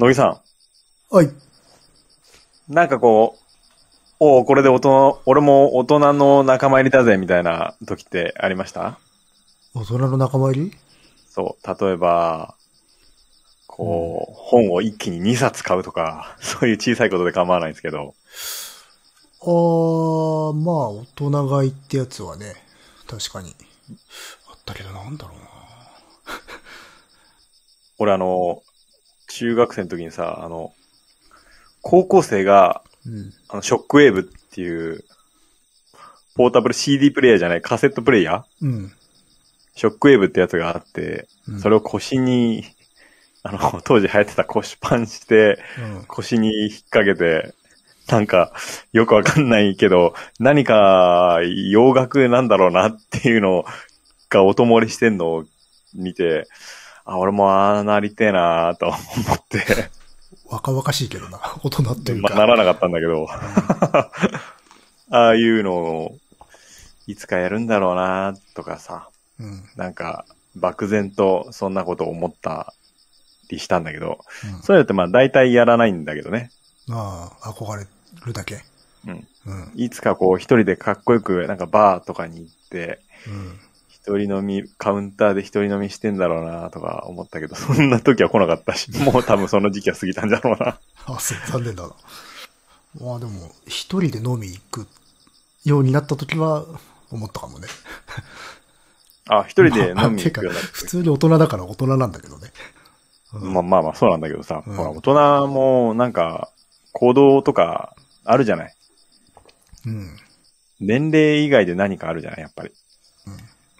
乃木さはい。ん、なんかこう、おうこれで大人、俺も大人の仲間入りだぜ、みたいな時ってありました？大人の仲間入り？そう、例えば、こう、本を一気に2冊買うとか、そういう小さいことで構わないんですけど、あー、まあ、大人買いってやつはね、確かに。あったけどなんだろうな。俺あの、中学生の時にさ、あの、高校生が、うん。あの、ショックウェーブっていう、ポータブル CD プレイヤーじゃない、カセットプレイヤー？うん。ショックウェーブってやつがあって、うんそれを腰に、あの、当時流行ってた腰パンして、うん。腰に引っ掛けて、なんか、よくわかんないけど、何か洋楽なんだろうなっていうのが音漏れしてんのを見て、あ、俺もああなりてえなと思って、若々しいけどな。大人っていうまか。あならなかったんだけど、ああいうのを、いつかやるんだろうなとかさ、うん。なんか、漠然とそんなこと思ったりしたんだけど、うんそういうのってまあ大体やらないんだけどね。ああ、憧れるだけ。うん。うん。いつかこう一人でかっこよくなんかバーとかに行って、うん。一人飲み、カウンターで一人飲みしてんだろうなとか思ったけど、そんな時は来なかったし、もう多分その時期は過ぎたんだろうな。あ、そう、残念だな。まあでも、一人で飲み行くようになった時は、思ったかもね。あ、一人で飲み行くようになって普通に大人だから大人なんだけどね。うんまあまあまあそうなんだけどさ、うんほら大人もなんか行動とかあるじゃない。うん。年齢以外で何かあるじゃない、やっぱり。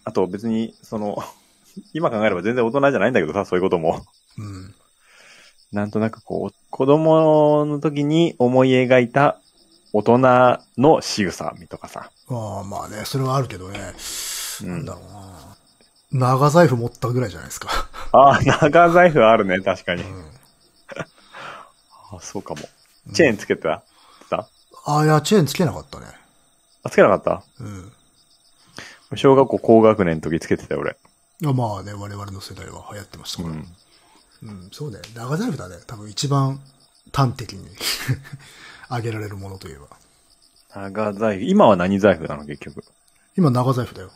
うんあと別に、その、今考えれば全然大人じゃないんだけどさ、そういうことも。うん。なんとなくこう、子供の時に思い描いた大人の仕草とかさ。ああ、まあね、それはあるけどね。うんなんだろうな。長財布持ったぐらいじゃないですか。ああ、長財布あるね、確かに。うん。あそうかも。チェーンつけてた、さああ、いや、チェーンつけなかったね。あ、つけなかった？うん。小学校高学年の時つけてたよ、俺。いやまあね、我々の世代は流行ってましたから。うん。うん、そうね。長財布だね。多分一番端的に あげられるものといえば。長財布。今は何財布なの、結局？今長財布だよ。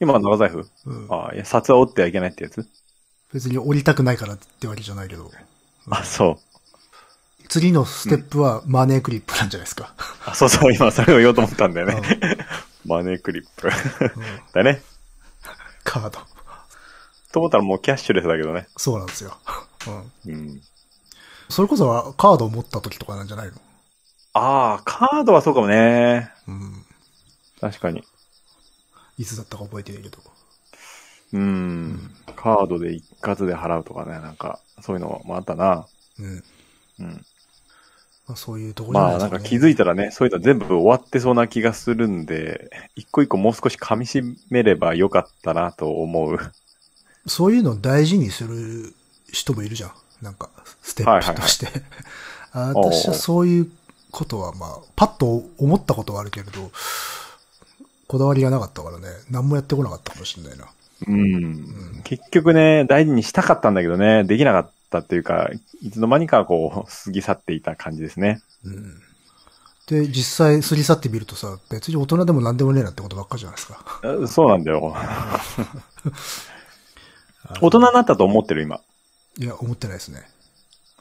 今は長財布？うん。ああ、いや、札は折ってはいけないってやつ？別に降りたくないからってわけじゃないけど。あ、そう。次のステップはマネークリップなんじゃないですか。あ、そうそう、今それを言おうと思ったんだようんね。マネークリップ。うんだね。カード。と思ったらもうキャッシュレスだけどね。そうなんですよ。うん。うん。それこそはカードを持った時とかなんじゃないの？ああ、カードはそうかもね。うん。確かに。いつだったか覚えてないけど。うん。カードで一括で払うとかね、なんか、そういうのもあったな。うん。うん。まあそういうところまあなんか、気づいたらね、そういうの全部終わってそうな気がするんで、一個一個もう少し噛み締めればよかったなと思う。そういうのを大事にする人もいるじゃん。なんか、ステップとして。あ おう私はそういうことは、まあ、パッと思ったことはあるけれど、こだわりがなかったからね、何もやってこなかったかもしれないな。うん。結局ね、大事にしたかったんだけどね、できなかったっていうか、いつの間にかこう、過ぎ去っていた感じですね。うん。で、実際、すり去ってみるとさ、別に大人でも何でもねえなってことばっかじゃないですか。あそうなんだよ。大人になったと思ってる今。いや、思ってないですね。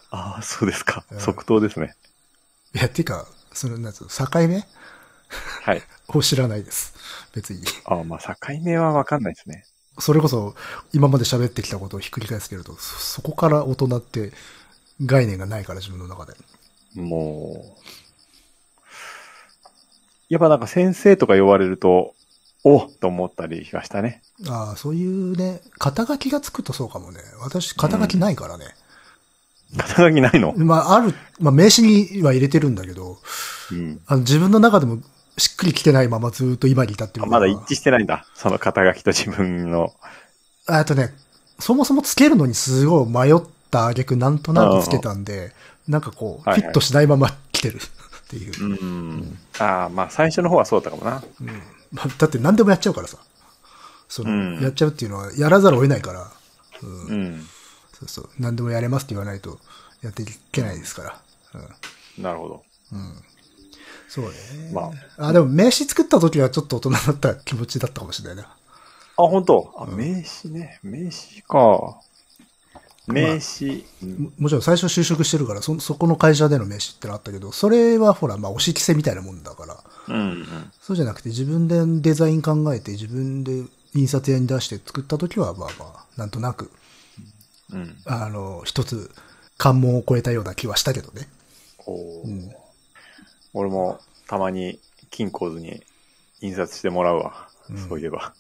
ああ、そうですかう。ん即答ですね。いや、ていうか、その、なんつうの境目？はい。を知らないです。別に。ああ、まあ、境目はわかんないですね。それこそ、今まで喋ってきたことをひっくり返すけれど、そそこから大人って概念がないから、自分の中で。もう、やっぱなんか先生とか呼ばれると、おっと思ったりがしたね。ああ、そういうね、肩書きがつくとそうかもね。私、肩書きないからね。肩書きないの？まあ、ある、まあ、名刺には入れてるんだけど、うん。あの自分の中でもしっくりきてないままずっと今に至ってるまだ一致してないんだ。その肩書きと自分の。ああとね、そもそもつけるのにすごい迷った挙句なんとなくつけたんで、なんかこう、フィットしないまま来てる っていう。うん。ああ、まあ最初の方はそうだったかもな。まあだって何でもやっちゃうからさ。その、うんやっちゃうっていうのはやらざるを得ないから、うんうん。そうそう、何でもやれますって言わないとやっていけないですから。なるほど。うん。うん。そうね。まあ。あ、でも名刺作った時はちょっと大人になった気持ちだったかもしれないな。あ、本当？あ、うん名刺ね。名刺か。名刺。うんももちろん最初就職してるから、そ、そこの会社での名刺ってのあったけど、それはほら、まあ、押し着せみたいなもんだから、うんうん。そうじゃなくて自分でデザイン考えて、自分で印刷屋に出して作った時は、まあまあ、なんとなく、うん。あの、一つ、関門を超えたような気はしたけどね。おーうん俺もたまに金庫図に印刷してもらうわ。うんそういえば。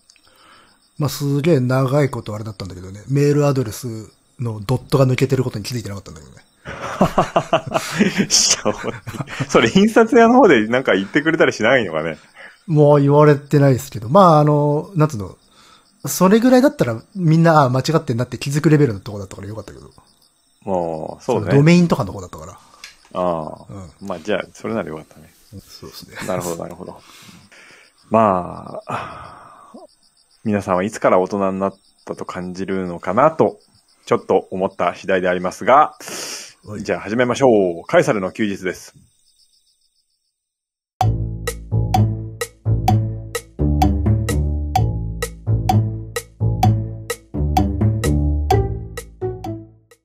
まあ、すげえ長いことあれだったんだけどね、メールアドレスのドットが抜けてることに気づいてなかったんだけどね。それ印刷屋の方でなんか言ってくれたりしないのかね。もう言われてないですけど、まあ、あの、なんつうの、それぐらいだったらみんな、あ間違ってんなって気づくレベルのとこだったからよかったけど。もう、そうのドね。メインとかの方だったから。ああ。うん。まあじゃあ、それならよかったね。そうですね。なるほど、なるほど。まあ、皆さんはいつから大人になったと感じるのかなと、ちょっと思った次第でありますが、はいじゃあ始めましょう。カエサルの休日です。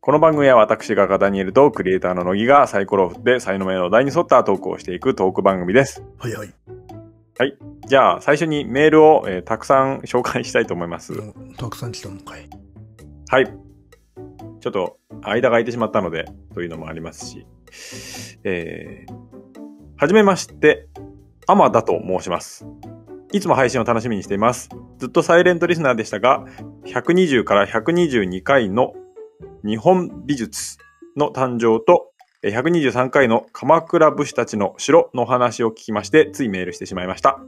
この番組は私がダニエルとクリエイターの乃木がサイコロを振って才能名の題に沿ったトークをしていくトーク番組です。はいはい。じゃあ最初にメールを、えーたくさん紹介したいと思います。たくさん来たのかい。はい。ちょっと間が空いてしまったので、というのもありますし。えー、はじめまして、アマだと申します。いつも配信を楽しみにしています。ずっとサイレントリスナーでしたが、120から122回の日本美術の誕生と、123回の鎌倉武士たちの城の話を聞きまして、ついメールしてしまいました。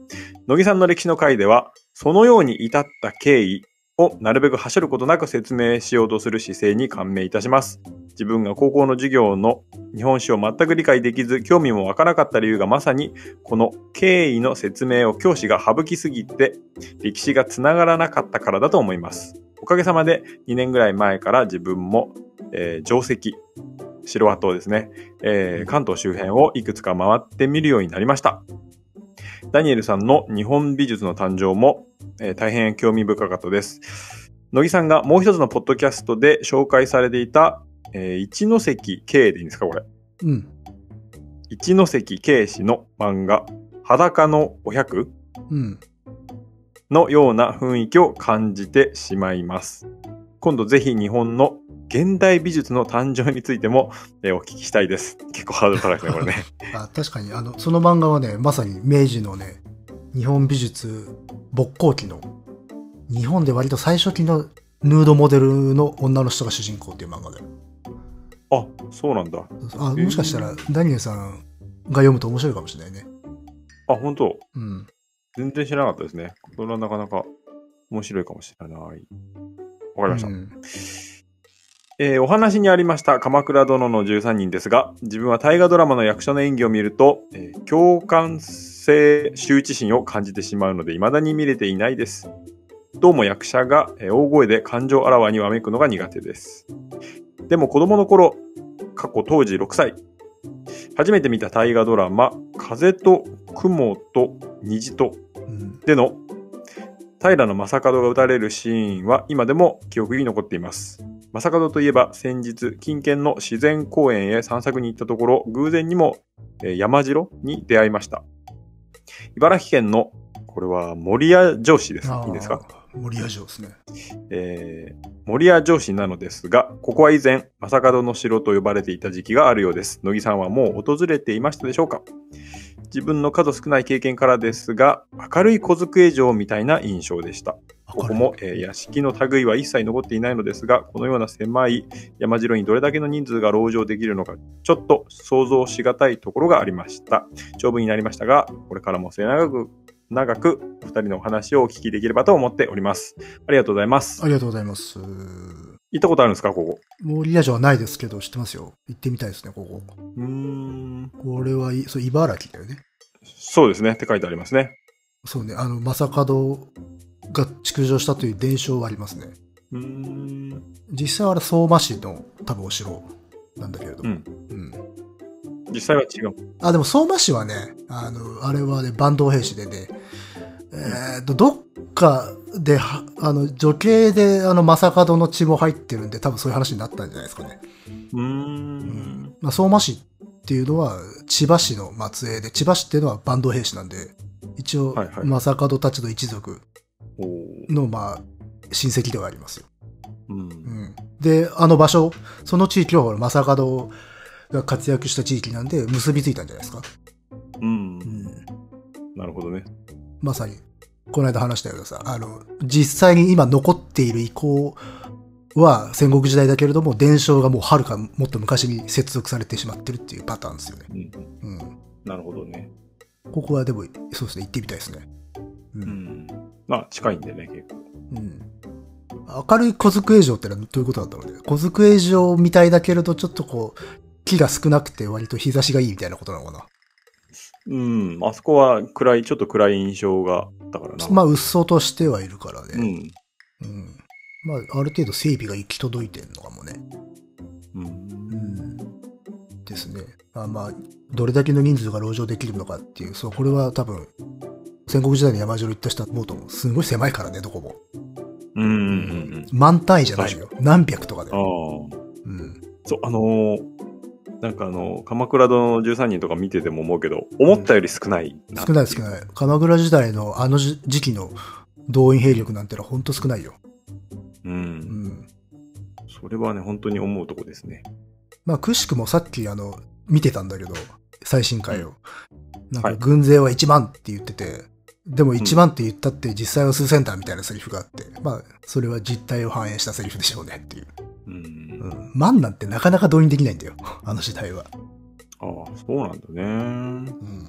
乃木さんの歴史の回では、そのように至った経緯をなるべくはしょることなく説明しようとする姿勢に感銘いたします。自分が高校の授業の日本史を全く理解できず、興味もわからなかった理由がまさに、この経緯の説明を教師が省きすぎて、歴史がつながらなかったからだと思います。おかげさまで2年ぐらい前から自分も、えー定石、城跡ですね、えー関東周辺をいくつか回ってみるようになりました。ダニエルさんの日本美術の誕生も、えー大変興味深かったです。乃木さんがもう一つのポッドキャストで紹介されていた、えー一ノ関慶でいいんですかこれ？うん。一ノ関慶氏の漫画、裸のお百うん。のような雰囲気を感じてしまいます。今度ぜひ日本の現代美術の誕生についても、えーお聞きしたいです。結構ハードル高いですね、これね。あ確かに、あの、その漫画はね、まさに明治のね、日本美術勃興期の、日本で割と最初期のヌードモデルの女の人が主人公っていう漫画で。あ、そうなんだ。あ、もしかしたら、ダニエルさんが読むと面白いかもしれないね。あ、本当？うん。全然知らなかったですね。これはなかなか面白いかもしれない。わかりました。うんえーお話にありました鎌倉殿の13人ですが、自分は大河ドラマの役所の演技を見ると、えー共感性羞恥心を感じてしまうので、未だに見れていないです。どうも役者が、えー大声で感情あらわにわめくのが苦手です。でも子供の頃、過去当時6歳、初めて見た大河ドラマ、風と雲と虹とうん。での平野正門が撃たれるシーンは今でも記憶に残っています。正門といえば先日、近県の自然公園へ散策に行ったところ、偶然にもえー山城に出会いました。茨城県の、これは守谷城市です。いいですか？森屋城ですね。えー、守谷城市なのですが、ここは以前、正門の城と呼ばれていた時期があるようです。乃木さんはもう訪れていましたでしょうか？自分の数少ない経験からですが、明るい小机城みたいな印象でした。ここも、えー屋敷の類は一切残っていないのですが、このような狭い山城にどれだけの人数が籠城できるのか、ちょっと想像しがたいところがありました。長文になりましたが、これからも末永く、長く、お二人のお話をお聞きできればと思っております。ありがとうございます。ありがとうございます。行ったことあるんですか、ここ？森屋城はないですけど、知ってますよ。行ってみたいですね、ここ。うーん。これはい、そう、茨城だよね。そうですね。って書いてありますね。そうね、あの、正門が築城したという伝承はありますね。うーん。実際はあれ相馬市の多分お城なんだけれども。うん。うん。実際は違う。あ、でも相馬市はね、あの、あれはね、坂東兵士でね、えーっと、どっかで、はあの、女系で、あの、正門の血も入ってるんで、多分そういう話になったんじゃないですかね。うーん。まあ、相馬市っていうのは、千葉市の末裔で、千葉市っていうのは坂東兵士なんで、一応、はいはい正門たちの一族の、まあ、親戚ではありますよ。うんう。ん。で、あの場所、その地域は、正門が活躍した地域なんで、結びついたんじゃないですか。うんう。ん。なるほどね。まさに、この間話したようなさ、あの、実際に今残っている遺構は戦国時代だけれども、伝承がもうはるかもっと昔に接続されてしまってるっていうパターンですよね。うん。うん。なるほどね。ここはでも、そうですね、行ってみたいですね。う。うんん。まあ、近いんでね、結構。うん。明るい小机城ってのはどういうことだろうね。小机城みたいだけれど、ちょっとこう、木が少なくて割と日差しがいいみたいなことなのかな？うん。あそこは暗い、ちょっと暗い印象があったからな。まあ、うっそうとしてはいるからね。うん。うん。まあ、ある程度整備が行き届いてんのかもね。う。うんん。ですね。あまあ、どれだけの人数が籠城できるのかっていう、そう、これは多分、戦国時代の山城行った人は思うと。すごい狭いからね、どこも。うん。うん。うん。万単位じゃないよ。何百とかであ。あ。うん。そう、あのーなんかあの、鎌倉殿の13人とか見てても思うけど、思ったより少ないな。少ない少ない。鎌倉時代のあの時時期の動員兵力なんてのは本当少ないよ。う。うんん。それはね、本当に思うとこですね。まあ、くしくもさっきあの、見てたんだけど、最新回を。なんかはい軍勢は1万って言ってて、でも1万って言ったって実際は数センターみたいなセリフがあって、まあ、それは実態を反映したセリフでしょうねっていう。うん。うん。万なんてなかなか動員できないんだよ。あの時代は。ああ、そうなんだね。うん。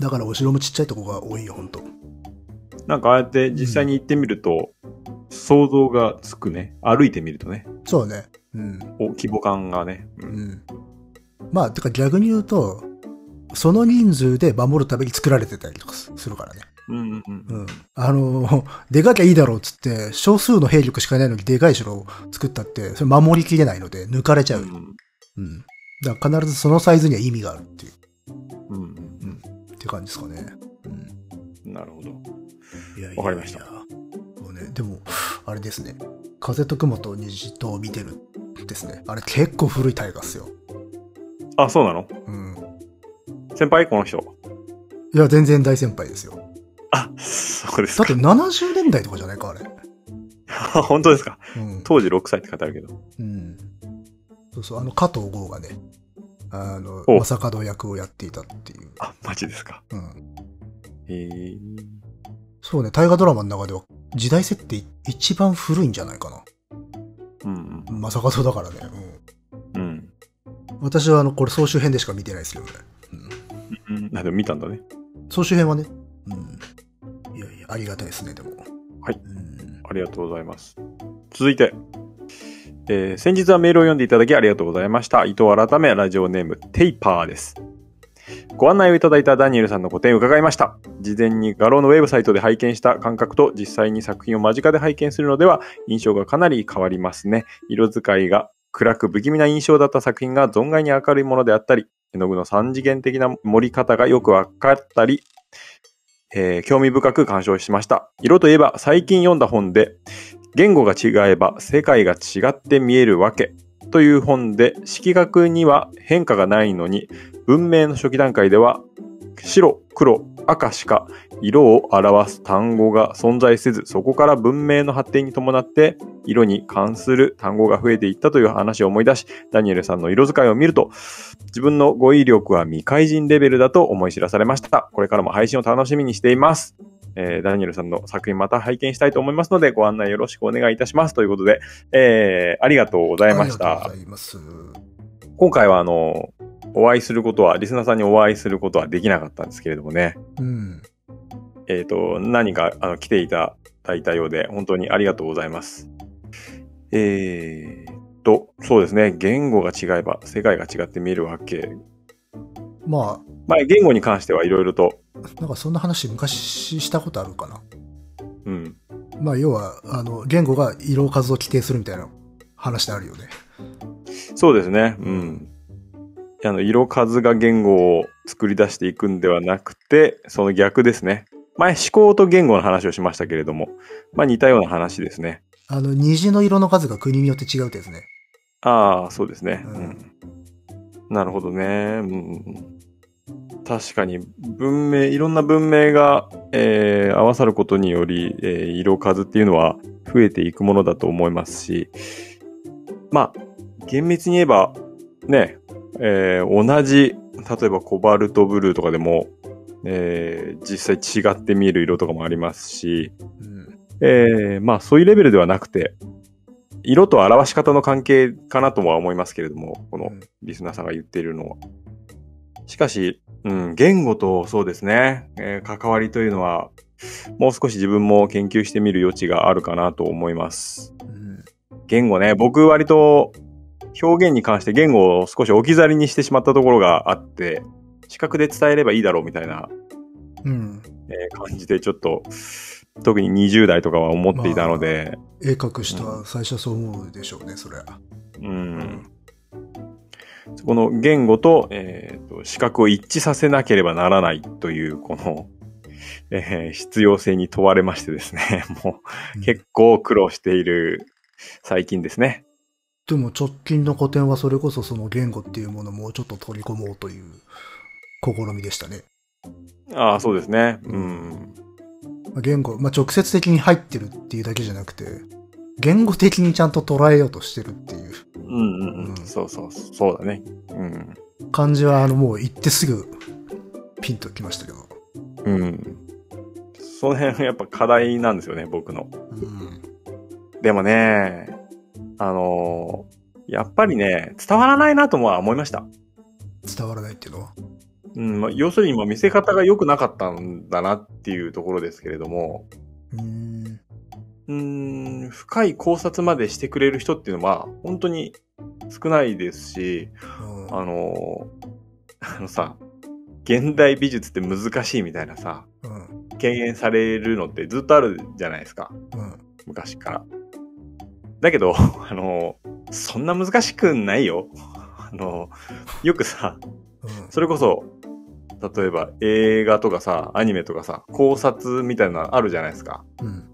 だからお城もちっちゃいとこが多いよ、ほんと。なんかああやって実際に行ってみると、想像がつくね。歩いてみるとね。そうね。うん。お規模感がね。う。うんん。まあ、てか逆に言うと、その人数で守るために作られてたりとかすするからね。うんうんう。うんん。あの、でかきゃいいだろうっつって、少数の兵力しかいないのにでかい城を作ったって、それ守りきれないので抜かれちゃう。うん。だから必ずそのサイズには意味があるっていう、うんうんうん。って感じですかね。うん。うん。なるほど。いやいやわかりましたそうね、でも、あれですね。風と雲と虹とを見てるですね。あれ結構古い大河っすよ。あ、そうなの？うん。先輩？この人。いや、全然大先輩ですよ。あ、そうですかだって。70年代とかじゃないか、あれ。本当ですか？うん。当時6歳って書いてあるけど。うん。そうそう、あの、加藤剛がね、あの、お正門役をやっていたっていう。あ、マジですか？うん。へえ。そうね、大河ドラマの中では、時代設定一番古いんじゃないかな。うん正門だからね。うん。うん。うん。私はあの、これ総集編でしか見てないですけどね。うん。うん。あ、でも見たんだね。総集編はね。うん。いやいや、ありがたいですね、でも。はいうん。ありがとうございます。続いて、えー先日はメールを読んでいただきありがとうございました。伊藤改めラジオネームテイパーです。ご案内をいただいたダニエルさんの個展を伺いました。事前に画廊のウェブサイトで拝見した感覚と実際に作品を間近で拝見するのでは印象がかなり変わりますね。色使いが暗く不気味な印象だった作品が存外に明るいものであったり、絵の具の三次元的な盛り方がよくわかったり、えー興味深く鑑賞しました。色といえば最近読んだ本で、言語が違えば世界が違って見えるわけという本で色学には変化がないのに文明の初期段階では白、黒、赤しか色を表す単語が存在せずそこから文明の発展に伴って色に関する単語が増えていったという話を思い出しダニエルさんの色使いを見ると自分の語彙力は未開人レベルだと思い知らされました。これからも配信を楽しみにしています。えーダニエルさんの作品また拝見したいと思いますので、ご案内よろしくお願いいたします。ということで、えーありがとうございました。今回は、あの、お会いすることは、リスナーさんにお会いすることはできなかったんですけれどもね、うん。えっ、と、何か、あの、来ていただいたようで、本当にありがとうございます。えーと、そうですね、言語が違えば世界が違って見えるわけ。ままあ、言語に関してはいろいろと、あ、なんかそんな話昔したことあるかな。うん、まあ、要は、あの、言語が色数を規定するみたいな話であるよね。そうですね。うん。あの、色数が言語を作り出していくんではなくて、その逆ですね。前、思考と言語の話をしましたけれども、まあ似たような話ですね。あの、虹の色の数が国によって違うってやつね。ああ、そうですね。ううんん。なるほどね。うん。確かに、文明、いろんな文明が、えー合わさることにより、えー色数っていうのは増えていくものだと思いますし、まあ、厳密に言えば、ね、えー同じ、例えばコバルトブルーとかでも、えー実際違って見える色とかもありますし、うん。えーまあそういうレベルではなくて、色と表し方の関係かなとは思いますけれども、このうんリスナーさんが言っているのは。しかし、うん、言語とそうですね、えー関わりというのは、もう少し自分も研究してみる余地があるかなと思います。うん。言語ね、僕割と表現に関して言語を少し置き去りにしてしまったところがあって、視覚で伝えればいいだろうみたいなうん。えー感じでちょっと、特に20代とかは思っていたので、絵描く人は最初はそう思うでしょうね、それは。うん。そこの言語と、えーと視覚を一致させなければならないという、この、えー必要性に問われましてですね、もう結構苦労している最近ですね。でも直近の古典はそれこそその言語っていうものをもうちょっと取り込もうという試みでしたね。ああ、そうですね。うん。まあ言語、まあ、直接的に入ってるっていうだけじゃなくて、言語的にちゃんと捉えようとしてるっていううんうんううんん。そうそう、そうだね。うん。感じは、あの、もう行ってすぐピンときましたけど。うん。その辺やっぱ課題なんですよね、僕の。うん。でもね、あのーやっぱりね、伝わらないなともは思いました。伝わらないっていうのは？うん、まあ、要するに、まあ見せ方が良くなかったんだなっていうところですけれども、うーん。うーん、深い考察までしてくれる人っていうのは、本当に少ないですし、うんあのーあのさ、現代美術って難しいみたいなさ、うん。敬遠されるのってずっとあるじゃないですか。うん。昔から。だけど、あの、そんな難しくないよ。あの、よくさ、うん。それこそ、例えば映画とかさ、アニメとかさ、考察みたいなのあるじゃないですか。うん。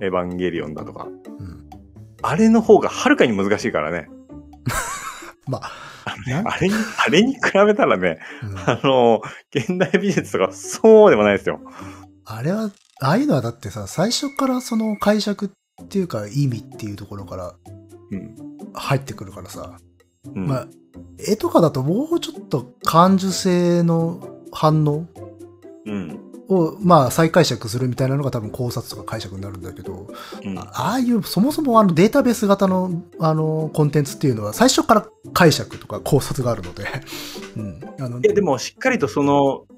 エヴァンゲリオンだとか。うん。あれの方がはるかに難しいからね。まあ、あれに、あれに比べたらね、うんあの、現代美術とかそうでもないですよ。あれは、ああいうのはだってさ、最初からその解釈っていうか意味っていうところからうん。入ってくるからさ。うん、まあ、絵とかだともうちょっと感受性の反応うん。を、まあ、再解釈するみたいなのが多分考察とか解釈になるんだけど、うん。あああいう、そもそもあのデータベース型の、あの、コンテンツっていうのは最初から解釈とか考察があるので、うん。あの、いや、でもしっかりとそのうん、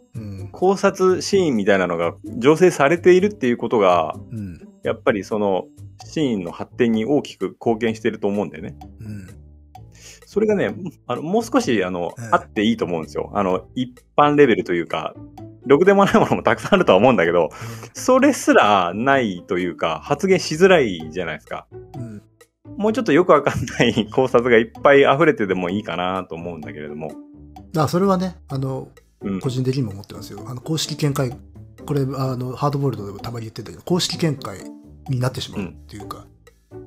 考察シーンみたいなのが醸成されているっていうことが、うん、やっぱりそのシーンの発展に大きく貢献してると思うんだよね。うん、それがね、あの、もう少し、あの、うんあっていいと思うんですよ。あの、一般レベルというか、ろくでもないものもたくさんあるとは思うんだけど、それすらないというか、発言しづらいじゃないですか。うん。もうちょっとよくわかんない 考察がいっぱい溢れてでもいいかなと思うんだけれども。あ、それはね、あの、うん個。人的にも思ってますよ。あの、公式見解、これ、あの、ハードボイルドでもたまに言ってたけど、公式見解になってしまうっていうか、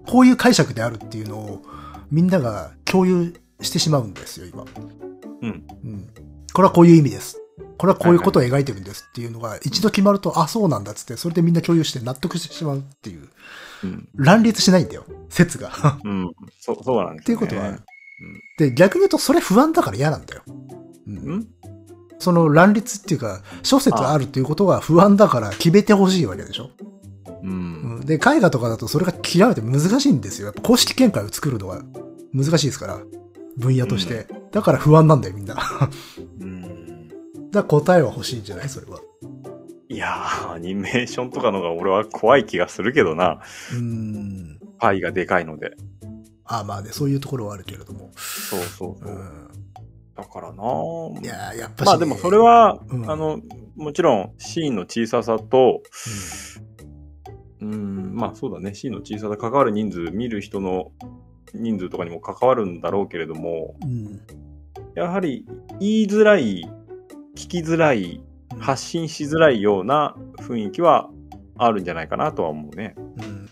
こういう解釈であるっていうのを、みんなが共有してしまうんですよ、今。うん。うん。これはこういう意味です。これはこういうことを描いてるんですっていうのが、一度決まると、あ、そうなんだっつって、それでみんな共有して納得してしまうっていう。うん。乱立しないんだよ、説が。っうん。そう、そうなんですよ、ね。ていうことはある。で、逆に言うと、それ不安だから嫌なんだよ。うんうん。んその乱立っていうか、諸説あるっていうことが不安だから決めてほしいわけでしょ？う。うんん。で、絵画とかだとそれが極めて難しいんですよ。やっぱ公式見解を作るのが難しいですから。分野として。だから不安なんだよ、みんな。うん。ら答えは欲しいんじゃない？それは。いやー、アニメーションとかのが俺は怖い気がするけどな。うーん。パイがでかいので。ああまあね、そういうところはあるけれども。そうそうそうう。ん。だからないやーやっぱし、まあでもそれ、は、うんあの、もちろんシーンの小ささと、うん、まあそうだね、シーンの小ささ、関わる人数、見る人の人数とかにも関わるんだろうけれども、うん。やはり言いづらい、聞きづらい、発信しづらいような雰囲気はあるんじゃないかなとは思うね。うん。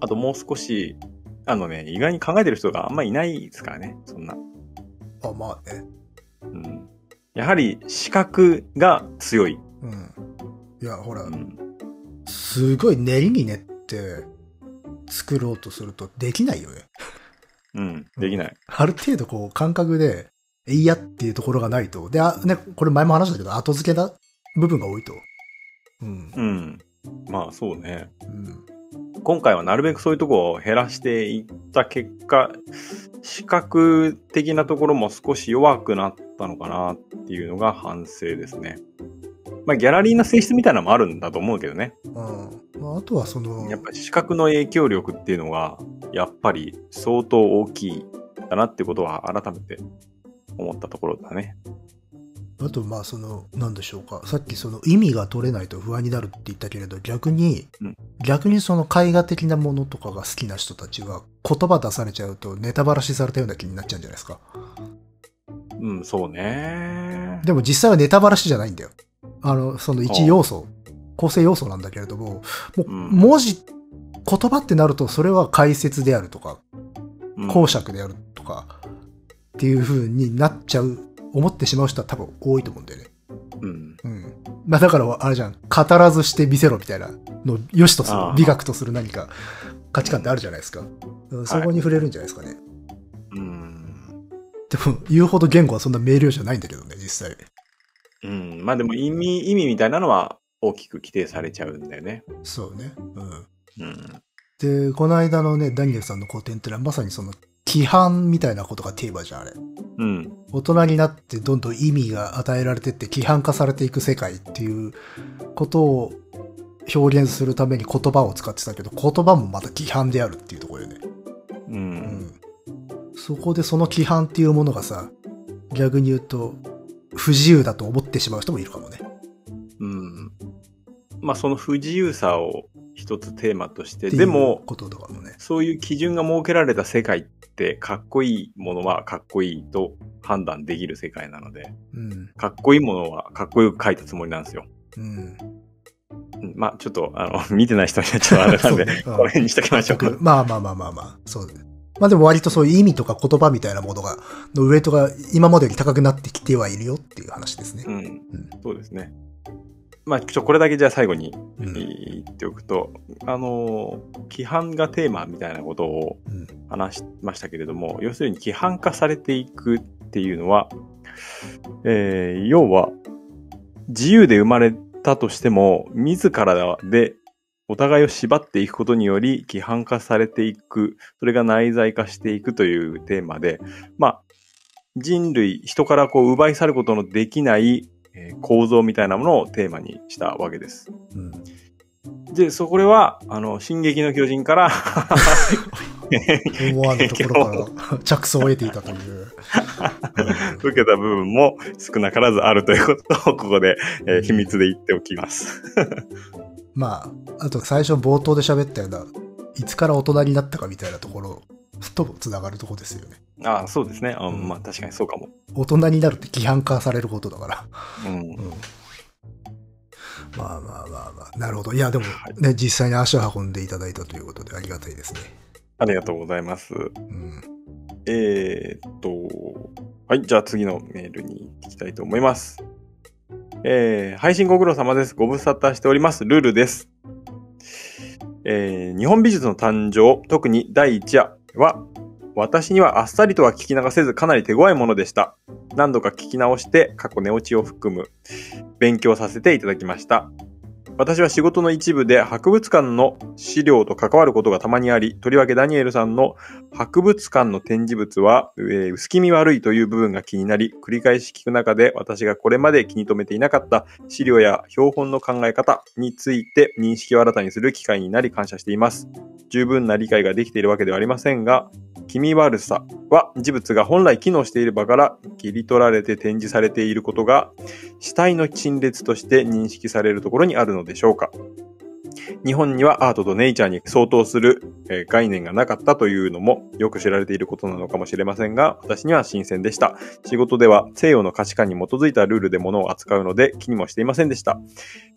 あともう少し、あのね、意外に考えてる人があんまいないですからね、そんな。あ、まあね。うん。やはり視覚が強い。うん。いや、ほらう、ん。すごい練りに練って作ろうとするとできないよね。うん。できない。ある程度こう感覚で、えいやっていうところがないと。で、あね、これ前も話したけど、後付けな部分が多いと。うん。うん。まあそうね。うん。今回はなるべくそういうところを減らしていった結果、視覚的なところも少し弱くなったのかなっていうのが反省ですね。まあギャラリーの性質みたいなのもあるんだと思うけどね。うん。まあ、あとはその、やっぱり視覚の影響力っていうのが、やっぱり相当大きいだなってことは改めて思ったところだね。あと、まあ、その、なんでしょうか。さっきその意味が取れないと不安になるって言ったけれど、逆に、うん逆にその絵画的なものとかが好きな人たちは、言葉出されちゃうとネタバラシされたような気になっちゃうんじゃないですか。うん、そうね。でも実際はネタバラシじゃないんだよ。あの、その一要素、構成要素なんだけれども、もう、うん文字、言葉ってなると、それは解説であるとか、うん講釈であるとか、っていう風になっちゃう、思ってしまう人は多分多いと思うんだよね。うん。うん。まあだから、あれじゃん、語らずして見せろみたいなのを良しとする美学とする何か価値観ってあるじゃないですか。うんそこに触れるんじゃないですかね。うん。でも、言うほど言語はそんな明瞭じゃないんだけどね、実際。うん。まあでも意味、意味みたいなのは大きく規定されちゃうんだよね。そうね。うん。うん。で、この間のね、ダニエルさんの古典ってのはまさにその規範みたいなことがテーマじゃん、あれ。うん。大人になってどんどん意味が与えられてって規範化されていく世界っていうことを表現するために言葉を使ってたけど、言葉もまた規範であるっていうところよね。う。うんん。そこでその規範っていうものがさ、逆に言うと、不自由だと思ってしまう人もいるかもね。うん。まあその不自由さを一つテーマとして、でも、ね。そういう基準が設けられた世界ってかっこいいものはかっこいいと判断できる世界なので、うん。かっこいいものはかっこよく書いたつもりなんですよ。うん。うんまあちょっと、あの、見てない人にはちょっとあれなんで、そうねうんこれにしときましょうか。まあまあまあまあまあ、そうね。まあでも割とそういう意味とか言葉みたいなものが、のウェイトが今までより高くなってきてはいるよっていう話ですね。うん。うんそうですね。まあ、ちょ、これだけじゃあ最後にうん。言っておくと、あの、規範がテーマみたいなことをうん。話しましたけれども、要するに規範化されていくっていうのは、えー要は、自由で生まれたとしても、自らでお互いを縛っていくことにより規範化されていく、それが内在化していくというテーマで、まあ、人類、人からこう奪い去ることのできないえー構造みたいなものをテーマにしたわけです。うんで、そこれは、あの、進撃の巨人から、思わぬところから着想を得ていたという。受けた部分も少なからずあるということを、ここで、えー秘密で言っておきます。まあ、あと最初冒頭で喋ったような、いつから大人になったかみたいなところともつながるところですよね。ああ、そうですね。あうんまあ、確かにそうかも。大人になるって規範化されることだから。うん。うんまあまあまあまあ、なるほど。いや、でもはいね、実際に足を運んでいただいたということでありがたいですね。ありがとうございます。うん。えーっと、はい、じゃあ次のメールに行きたいと思います。えー、配信ご苦労様です。ご無沙汰しております。ルールです。えー、日本美術の誕生、特に第一夜は、私にはあっさりとは聞き流せずかなり手強いものでした。何度か聞き直して過去寝落ちを含む勉強させていただきました。私は仕事の一部で博物館の資料と関わることがたまにあり、とりわけダニエルさんの博物館の展示物は、えー薄気味悪いという部分が気になり、繰り返し聞く中で私がこれまで気に留めていなかった資料や標本の考え方について認識を新たにする機会になり感謝しています。十分な理解ができているわけではありませんが、気味悪さは事物が本来機能している場から切り取られて展示されていることが死体の陳列として認識されるところにあるのでしょうか？日本にはアートとネイチャーに相当する、え概念がなかったというのもよく知られていることなのかもしれませんが、私には新鮮でした。仕事では西洋の価値観に基づいたルールで物を扱うので気にもしていませんでした。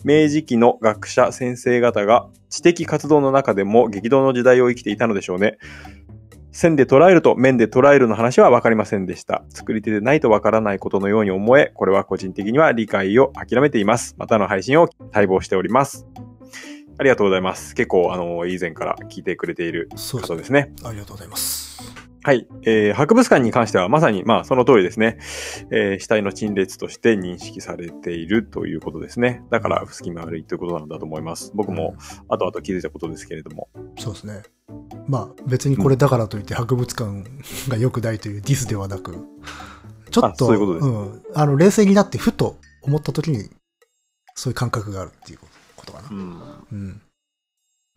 明治期の学者先生方が知的活動の中でも激動の時代を生きていたのでしょうね。線で捉えると面で捉えるの話は分かりませんでした。作り手でないと分からないことのように思え、これは個人的には理解を諦めています。またの配信を待望しております。ありがとうございます。結構、あの、以前から聞いてくれているそう方ですね。ありがとうございます。はい。えー博物館に関してはまさに、まあ、その通りですね。えー死体の陳列として認識されているということですね。だから、隙間悪いということなんだと思います。僕も、後々気づいたことですけれども。そうですね。まあ別にこれだからといって博物館が良くないというディスではなく、ちょっと、あそういうことですん。あの、冷静になってふと思った時に、そういう感覚があるっていうことかな。うんうん。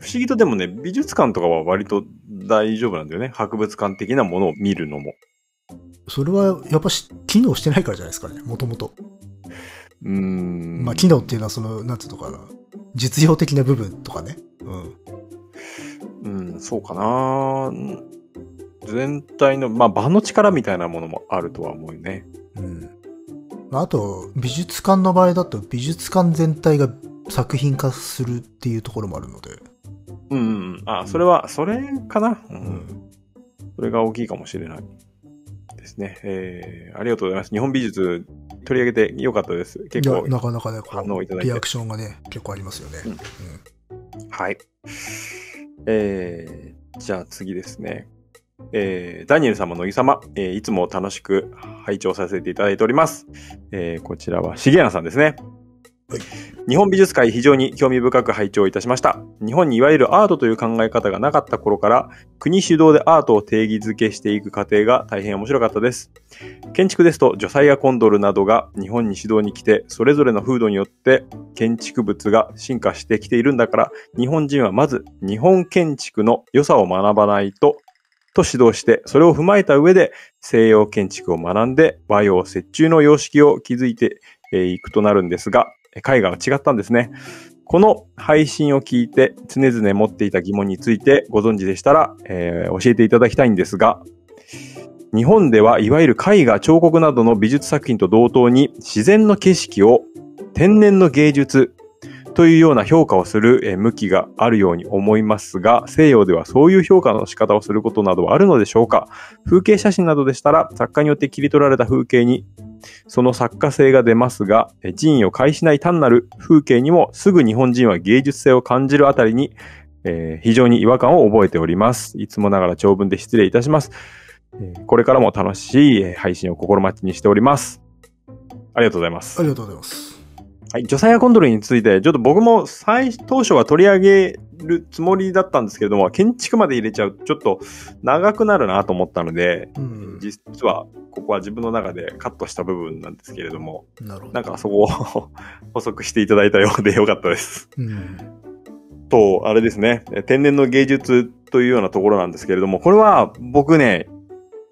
不思議とでもね、美術館とかは割と大丈夫なんだよね。博物館的なものを見るのも。それはやっぱし機能してないからじゃないですかね、もともと。うーん。まあ機能っていうのはその、なんていうのかな、実用的な部分とかね。うん。うん、そうかな全体の、まあ、場の力みたいなものもあるとは思うよね。うん。まああと、美術館の場合だと美術館全体が作品化するっていうところもあるので。うんうんうん。あ、それは、それかな、う、うんん。それが大きいかもしれないですね。えー、ありがとうございます。日本美術取り上げてよかったです。結構。なかなかね、こ反応いただいてリアクションがね、結構ありますよね。うんうんはい。えー、じゃあ次ですね。えー、ダニエル様、乃木様、えーいつも楽しく拝聴させていただいております。えー、こちらは、重柳さんですね。はい日本美術界非常に興味深く拝聴いたしました。日本にいわゆるアートという考え方がなかった頃から、国主導でアートを定義づけしていく過程が大変面白かったです。建築ですと、ジョサイア・コンドルなどが日本に指導に来て、それぞれの風土によって建築物が進化してきているんだから、日本人はまず日本建築の良さを学ばないと、と指導して、それを踏まえた上で西洋建築を学んで和洋折衷の様式を築いていくとなるんですが、絵画は違ったんですね。この配信を聞いて常々持っていた疑問についてご存知でしたら、えー教えていただきたいんですが、日本ではいわゆる絵画、彫刻などの美術作品と同等に自然の景色を天然の芸術というような評価をする向きがあるように思いますが、西洋ではそういう評価の仕方をすることなどはあるのでしょうか？風景写真などでしたら、作家によって切り取られた風景にその作家性が出ますが、え人意を介しない単なる風景にもすぐ日本人は芸術性を感じるあたりに、えー非常に違和感を覚えております。いつもながら長文で失礼いたします。えーこれからも楽しいえー配信を心待ちにしております。ありがとうございます。ありがとうございます。はい、ジョサイア・コンドルについて、ちょっと僕も最当初は取り上げるつもりだったんですけれども、建築まで入れちゃうとちょっと長くなるなと思ったので、うん。実はここは自分の中でカットした部分なんですけれども、な。なんかそこを 補足していただいたようでよかったです。うん。と、あれですね、天然の芸術というようなところなんですけれども、これは僕ね、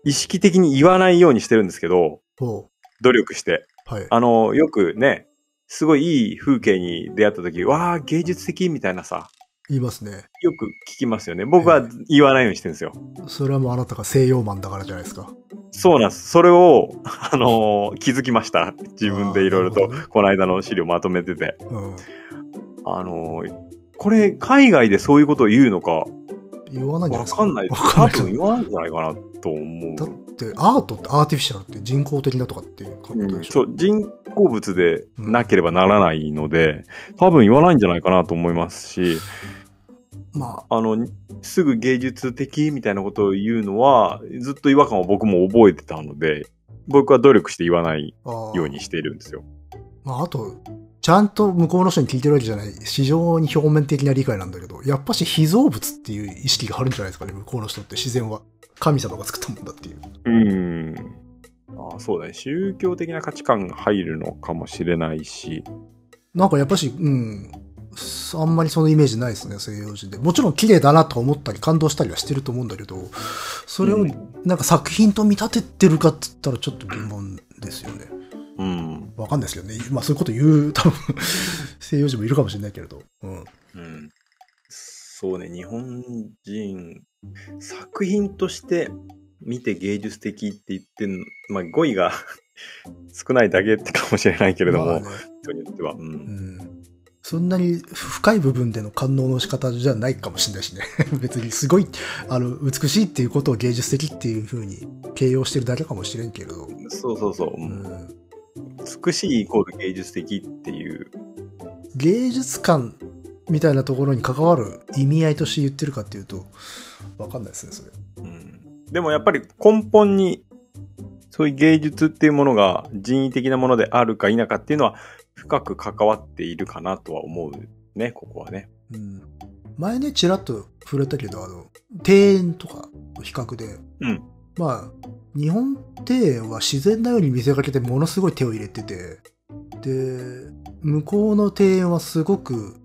意識的に言わないようにしてるんですけど、ほ努力して。う。はい。あの、よくね、すごいいい風景に出会った時、わあ、芸術的みたいなさ、言いますね。よく聞きますよね。僕は言わないようにしてるんですよ。それはもうあなたが西洋マンだからじゃないですか。そうなんです。それを、あの気づきました。自分でいろいろとあーなるほどね、この間の資料まとめてて。うん。あのこれ、海外でそういうことを言うのか、言わないんじゃないですか。わかんない。わかんない多分言わないんじゃないかなと思だっう。て、アートってアーティフィシャルって人工的なとかっていうことうんでしょ？そう人工物でなければならないので、多分言わないんじゃないかなと思いますし、まあの、すぐ芸術的みたいなことを言うのは、ずっと違和感を僕も覚えてたので、僕は努力して言わないようにしているんですよ。まあ、あと、ちゃんと向こうの人に聞いてるわけじゃない、非常に表面的な理解なんだけど、やっぱし被造物っていう意識があるんじゃないですかね、向こうの人って自然は。神様が作ったもんだっていう。うーん。ああそうだね。宗教的な価値観が入るのかもしれないし。なんかやっぱし、うん、あんまりそのイメージないですね、西洋人で。もちろん綺麗だなとか思ったり感動したりはしてると思うんだけど、それをうんなんか作品と見立ててるかって言ったらちょっと疑問ですよね。うん。わかんないですけどね。まあそういうこと言う、多分、西洋人もいるかもしれないけれど。うん。うん。そうね、日本人、作品として見て芸術的って言ってんの、まあ語彙が 少ないだけってかもしれないけれども、まあね人によっては。う。うんん。そんなに深い部分での感動の仕方じゃないかもしれないしね。別にすごい、あの、美しいっていうことを芸術的っていう風に形容してるだけかもしれんけれど。そうそうそう。ううんん。美しいイコール芸術的っていう。芸術観みたいなところに関わる意味合いとして言ってるかっていうと、わかんないですね、それ。うん、でもやっぱり根本に、そういう芸術っていうものが人為的なものであるか否かっていうのは深く関わっているかなとは思うね、ここはね。うん。前ね、ちらっと触れたけど、あの、庭園とかの比較で、うん。まあ、日本庭園は自然なように見せかけてものすごい手を入れてて、で、向こうの庭園はすごく、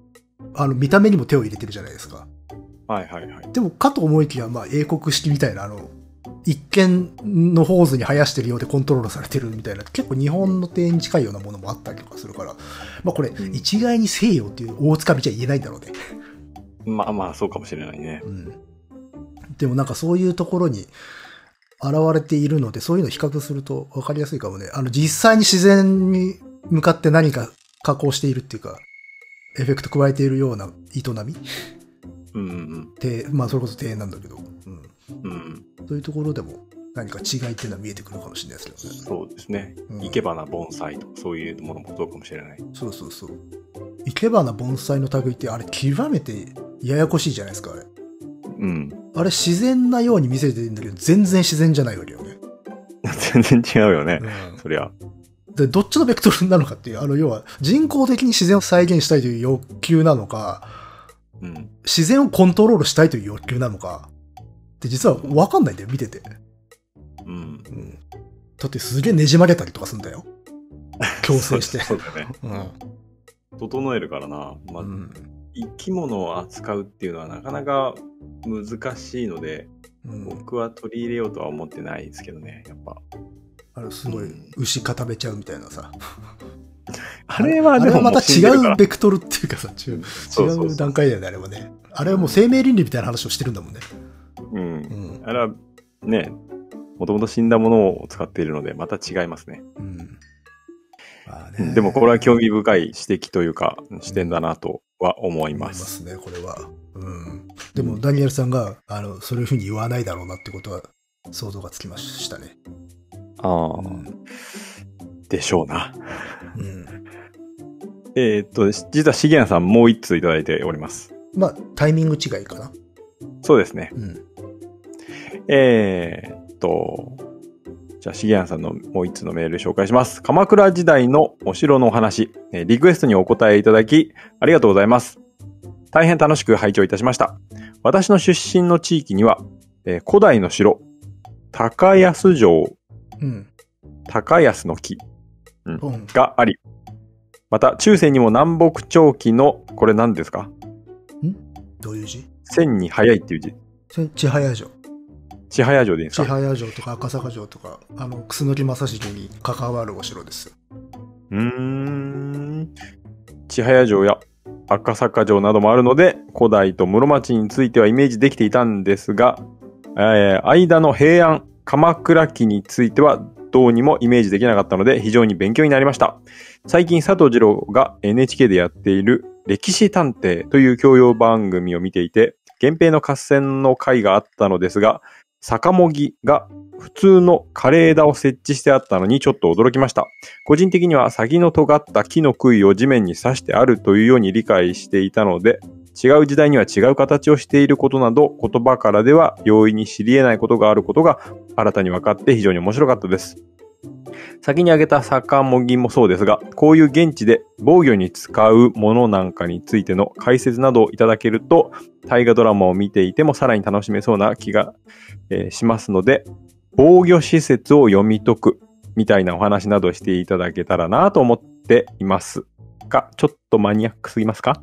あの、見た目にも手を入れてるじゃないですか。はいはいはい。でも、かと思いきや、まあ、英国式みたいな、あの、一見のホーズに生やしてるようでコントロールされてるみたいな、結構日本の庭園に近いようなものもあったりとかするから、まあこれ、うん一概に西洋っていう大塚みじゃ言えないんだろうね。まあまあ、そうかもしれないね。うん。でもなんかそういうところに現れているので、そういうのを比較すると分かりやすいかもね。あの、実際に自然に向かって何か加工しているっていうか、エフェクト加えているような営み？うんうんて、まあそれこそ庭園なんだけど、うん。うん。うん。そういうところでも何か違いっていうのは見えてくるかもしれないですけどね。そうですね。うん生け花盆栽とかそういうものもそうかもしれない。そうそうそう。生け花盆栽の類ってあれ極めてややこしいじゃないですか、あれ。うん。あれ自然なように見せてるんだけど、全然自然じゃないわけよね。全然違うよね。うんそりゃ。で、どっちのベクトルなのかっていう、あの、要は人工的に自然を再現したいという欲求なのか、うん。自然をコントロールしたいという欲求なのか、って実は分かんないんだよ、見てて。うん。うん。だってすげえねじ曲げたりとかするんだよ。強制して。そうだね。うん。整えるからな。まあ、うん。生き物を扱うっていうのはなかなか難しいので、うん、僕は取り入れようとは思ってないですけどね、やっぱ。あれすごいうん牛固めちゃうみたいなさ。あれはあでもまた違うベクトルっていうかさ、違う段階だよね、あれはね。あれはもう生命倫理みたいな話をしてるんだもんね。うん。うん。あれはね、もともと死んだものを使っているので、また違いますね。うん。まあねでもこれは興味深い指摘というか、視点だなとは思い思いま。ますすね、これは。うん。でも、ダニエルさんが、あの、そういうふうに言わないだろうなってことは、想像がつきましたね。ああ、うん。でしょうな。うん。えーっと、実はシゲアンさんもう一通いただいております。まあ、タイミング違いかな。そうですね。うん。えーっと、じゃあ、シゲアンさんのもう一通のメール紹介します。鎌倉時代のお城のお話、えーリクエストにお答えいただき、ありがとうございます。大変楽しく拝聴いたしました。私の出身の地域には、えー古代の城、高安城、うん。高安の木うん。があり、また、中世にも南北朝期の、これ何ですか？どういう字？千に早いっていう字。せ千早城。千早城でいいんです千か早城とか赤坂城とか、あの、楠木正成に関わるお城ですよ。うーん。千早城や赤坂城などもあるので、古代と室町についてはイメージできていたんですが、えー間の平安、鎌倉期についてはどうにもイメージできなかったので非常に勉強になりました。最近佐藤二郎が NHK でやっている歴史探偵という教養番組を見ていて、源平の合戦の回があったのですが、坂もぎが普通の枯れ枝を設置してあったのにちょっと驚きました。個人的には先の尖った木の杭を地面に刺してあるというように理解していたので、違う時代には違う形をしていることなど言葉からでは容易に知り得ないことがあることが新たに分かって非常に面白かったです。先に挙げた坂もぎもそうですが、こういう現地で防御に使うものなんかについての解説などをいただけると、大河ドラマを見ていてもさらに楽しめそうな気が、えーしますので、防御施設を読み解くみたいなお話などしていただけたらなと思っていますが、ちょっとマニアックすぎますか？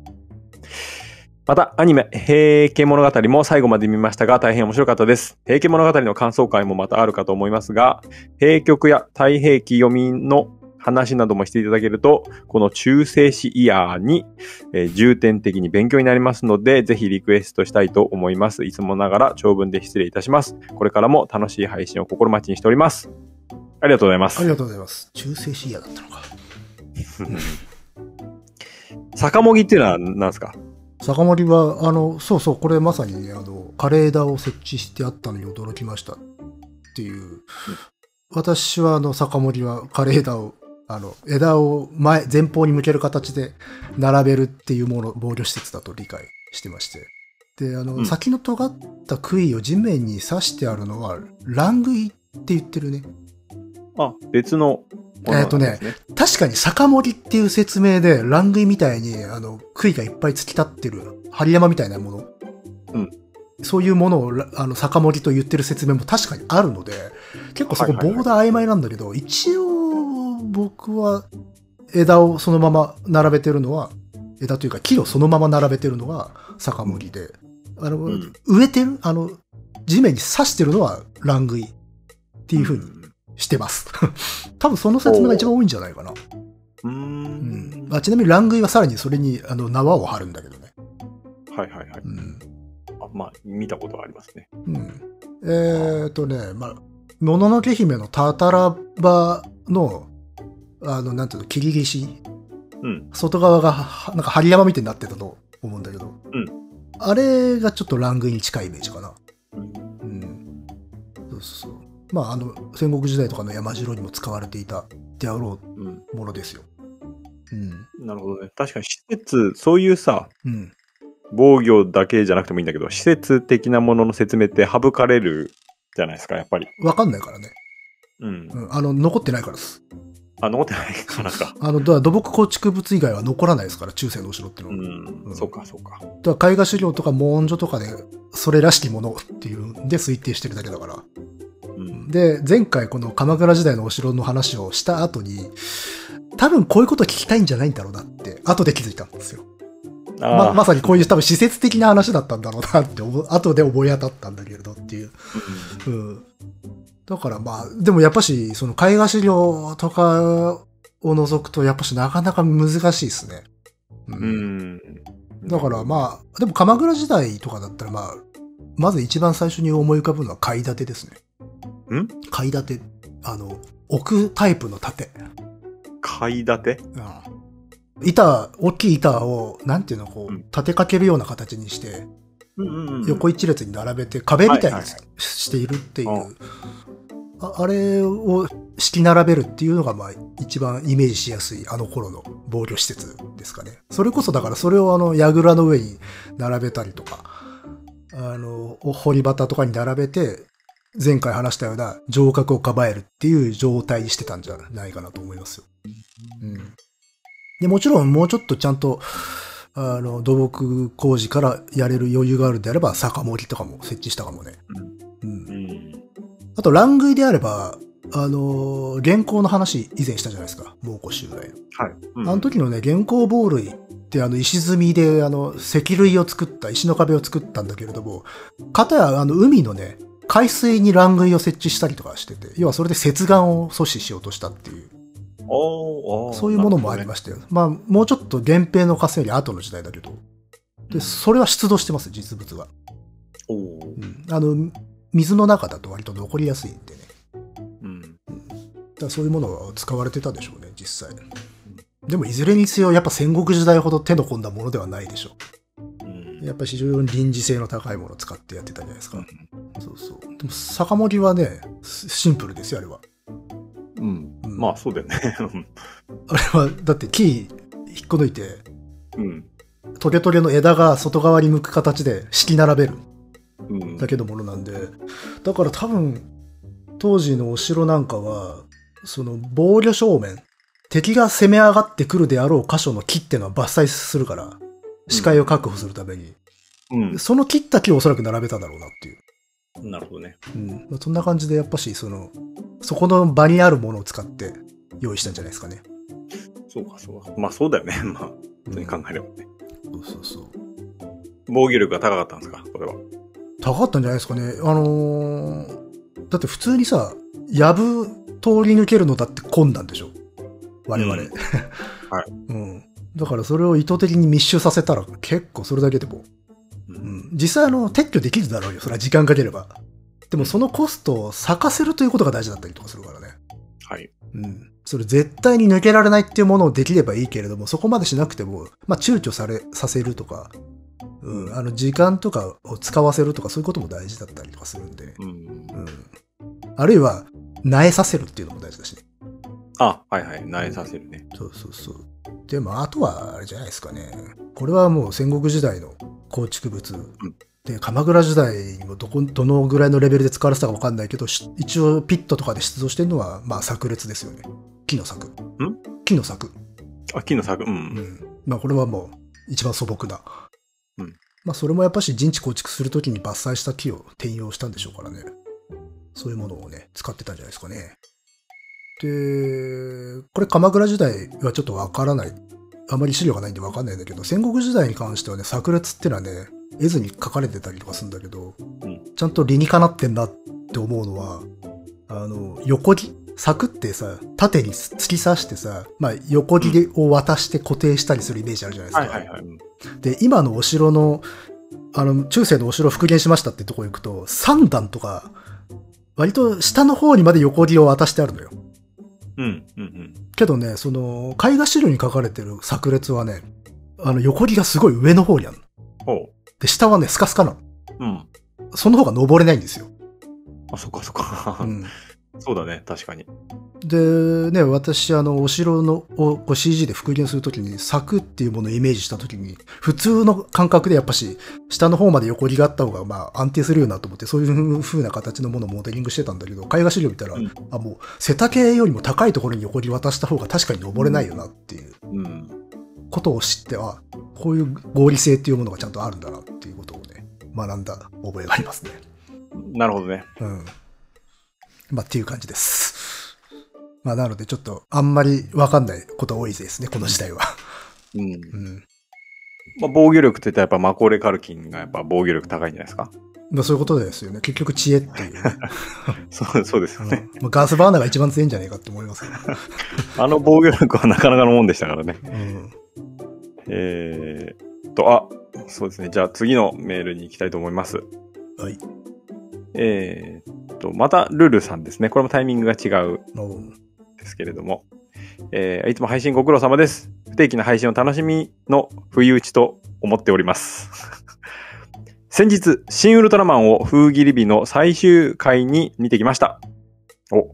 また、アニメ、平家物語も最後まで見ましたが、大変面白かったです。平家物語の感想会もまたあるかと思いますが、平局や太平記読みの話などもしていただけると、この中世史イヤーに、えー重点的に勉強になりますので、ぜひリクエストしたいと思います。いつもながら長文で失礼いたします。これからも楽しい配信を心待ちにしております。ありがとうございますあり。がとうございます。中世シーアだったのか。坂もぎっていうのは何ですか？坂森は、あの、そうそう、これまさにね、あの、枯れ枝を設置してあったのに驚きましたっていう。私は、あの、坂森は枯れ枝を、あの、枝を前、前方に向ける形で並べるっていうもの、防御施設だと理解してまして。で、あの、うん先の尖った杭を地面に刺してあるのは、乱杭って言ってるね。あ、別のえーと確かに坂森っていう説明で、乱杭みたいに、あの、杭がいっぱい突き立ってる、針山みたいなもの。うん。そういうものを、らあの、坂森と言ってる説明も確かにあるので、結構そこはいはいはい。ボーダー曖昧なんだけど、一応、僕は、枝をそのまま並べてるのは、枝というか木をそのまま並べてるのが坂森で、あの、うん。植えてる、あの、地面に刺してるのは乱杭っていう風にんしてます。多分その説明が一番多いんじゃないかな。うんん。あちなみに乱杭はさらにそれにあの縄を張るんだけどね。はいはいはい。うん。あまあ、見たことはありますね。うん、えっ、とね、まあ、もののけ姫のタタラバの、あの、なんていうの、切り岸うん。外側がはなんか針山みたいになってたと思うんだけど、うんあれがちょっと乱杭に近いイメージかな。うんうん。そうそう。まあ、あの、戦国時代とかの山城にも使われていたであろうん。うものですよ。うん。なるほどね。確かに施設、そういうさ、うん。防御だけじゃなくてもいいんだけど、施設的なものの説明って省かれるじゃないですか、やっぱり。わかんないからね。うん。うん。あの、残ってないからです。あ、残ってないかなんか。あの、だ土木構築物以外は残らないですから、中世のお城っていううのは。ん。うんそうか、そうか。だから絵画資料とか文書とかで、それらしきものっていうんで推定してるだけだから。うん。で、前回この鎌倉時代のお城の話をした後に、多分こういうこと聞きたいんじゃないんだろうなって、後で気づいたんですよ。まあまさにこういう多分施設的な話だったんだろうなって後で覚え当たったんだけれどっていう。うん。だからまあ、でもやっぱし、その絵画資料とかを除くと、やっぱしなかなか難しいですね。ううん。だからまあ、でも鎌倉時代とかだったらまあ、まず一番最初に思い浮かぶのは階建てですね。ん？階建て。あの、置くタイプの建て。買い立て？うん、板、大きい板を、なんていうの、こう、うん立てかけるような形にして、うんうんうん。横一列に並べて壁みたいにはいはいはいしているっていう、うんああれを敷き並べるっていうのが、まあ、一番イメージしやすいあの頃の防御施設ですかね。それこそだからそれをあの、櫓の上に並べたりとか、あの、お堀端とかに並べて、前回話したような城郭をかばえるっていう状態にしてたんじゃないかなと思いますよ。うん。で、もちろんもうちょっとちゃんと、あの、土木工事からやれる余裕があるんであれば、坂盛りとかも設置したかもね。うんう。ん。あと、乱杭であれば、あの、原稿の話以前したじゃないですか。猛虎襲来の。はい。うんあの時のね、原稿防類ってあの石積みであの石類を作った、石の壁を作ったんだけれども、かたやあの海のね、海水に乱杭を設置したりとかしてて、要はそれで接岸を阻止しようとしたっていう、そういうものもありましたよ。まあ、もうちょっと源平の合戦より後の時代だけど、で、それは出土してます、実物が。おーうん。あの、水の中だと割と残りやすいんでね。うん。だからそういうものが使われてたでしょうね、実際。でもいずれにせよ、やっぱ戦国時代ほど手の込んだものではないでしょうんう。やっぱり非常に臨時性の高いものを使ってやってたんじゃないですか。うんそうそう。でも、酒盛りはね、シシンプルですよ、あれは。うん。うんまあ、そうだよね。あれは、だって木引っこ抜いて、うん。トゲトゲの枝が外側に向く形で敷き並べるうん。だけのものなんで、だから多分、当時のお城なんかは、その防御正面、敵が攻め上がってくるであろう箇所の木っていうのは伐採するから、視界を確保するために、うん。その切った木をおそらく並べただろうなっていう。なるほどね。うん。まあそんな感じでやっぱし、その、そこの場にあるものを使って用意したんじゃないですかね。そうか、そうか。まあ、そうだよね。まあ、普通に考えればね。そうそうそう。防御力が高かったんですか？これは。高かったんじゃないですかね。あのーだって普通にさ、やぶ通り抜けるのだって困難でしょ。我々。うんはい うん。だからそれを意図的に密集させたら結構それだけでも、う。うんん、実際あの、撤去できるだろうよ。それは時間かければ。でもそのコストを咲かせるということが大事だったりとかするからね。はい。うん。それ絶対に抜けられないっていうものをできればいいけれども、そこまでしなくても、まあ躊躇され、させるとか、うん、あの、時間とかを使わせるとかそういうことも大事だったりとかするんで、うん。うん。あるいは、苗させるっていうのも大事だしね。あ、はいはい。苗させるね。そうそうそう。でも、あとは、あれじゃないですかね。これはもう戦国時代の構築物。で、鎌倉時代にもどこ、どのぐらいのレベルで使われてたかわかんないけど、し一応ピットとかで出動してるのは、まあ、炸裂ですよね。木の柵。ん？木の柵。あ、木の作。う。うんん。まあ、これはもう、一番素朴な。うん。まあ、それもやっぱし陣地構築するときに伐採した木を転用したんでしょうからね。そういうものをね、使ってたんじゃないですかね。で、これ鎌倉時代はちょっとわからない。あまり資料がないんでわかんないんだけど、戦国時代に関してはね、炸裂ってのはね、絵図に書かれてたりとかするんだけど、うんちゃんと理にかなってんなって思うのは、あの、横切、柵ってさ、縦に突き刺してさ、まあ、横切りを渡して固定したりするイメージあるじゃないですか。はいはいはい。うんで、今のお城の、あの、中世のお城を復元しましたってとこ行くと、3段とか、割と下の方にまで横切りを渡してあるのよ。うん。うん。けどね、その、絵画資料に書かれてる炸裂はね、あの、横切りがすごい上の方にあるの。ほで、下はね、スカスカなの。う。うん。その方が登れないんですよ。あ、そっかそっか。うん。そうだね。確かに。で、ね、私、あの、お城のをこう CG で復元するときに、柵っていうものをイメージしたときに、普通の感覚でやっぱし、下の方まで横切りがあった方が、まあ、安定するようなと思って、そういう風な形のものをモデリングしてたんだけど、絵画資料見たら、うんあ、もう、背丈よりも高いところに横切り渡した方が確かに登れないよなっていううん。ことを知っては、こういう合理性っていうものがちゃんとあるんだなっていうことをね、学んだ覚えがありますね。なるほどね。うん。まあ、っていう感じです。まあ、なので、ちょっと、あんまりわかんないこと多いですね、この時代は。うん。うん。まあ、防御力って言ったらやっぱマコーレカルキンがやっぱ防御力高いんじゃないですか？まあ、そういうことですよね。結局、知恵っていうね。そう、そうですよね。うんまあガースバーナーが一番強いんじゃないかって思いますけど。あの防御力はなかなかのもんでしたからね。うん。えーっと、あ、そうですね。じゃあ次のメールに行きたいと思います。はい。えーっと、またルルさんですね。これもタイミングが違うですけれども。えーいつも配信ご苦労様です。不定期な配信を楽しみの不意打ちと思っております。先日、新ウルトラマンを風切り日の最終回に見てきました。お、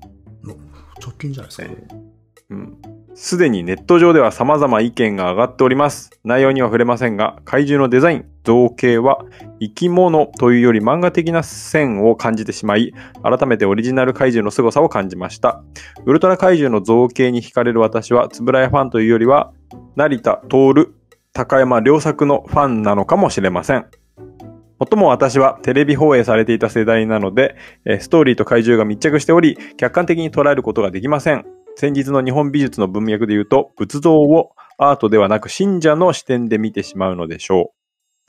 直近じゃないですか。えーうん。すでにネット上では様々意見が上がっております。内容には触れませんが、怪獣のデザイン、造形は生き物というより漫画的な線を感じてしまい、改めてオリジナル怪獣の凄さを感じました。ウルトラ怪獣の造形に惹かれる私は、つぶらやファンというよりは、成田徹、高山良作のファンなのかもしれません。もっとも私はテレビ放映されていた世代なので、ストーリーと怪獣が密着しており、客観的に捉えることができません。先日の日本美術の文脈で言うと、仏像をアートではなく信者の視点で見てしまうのでしょう。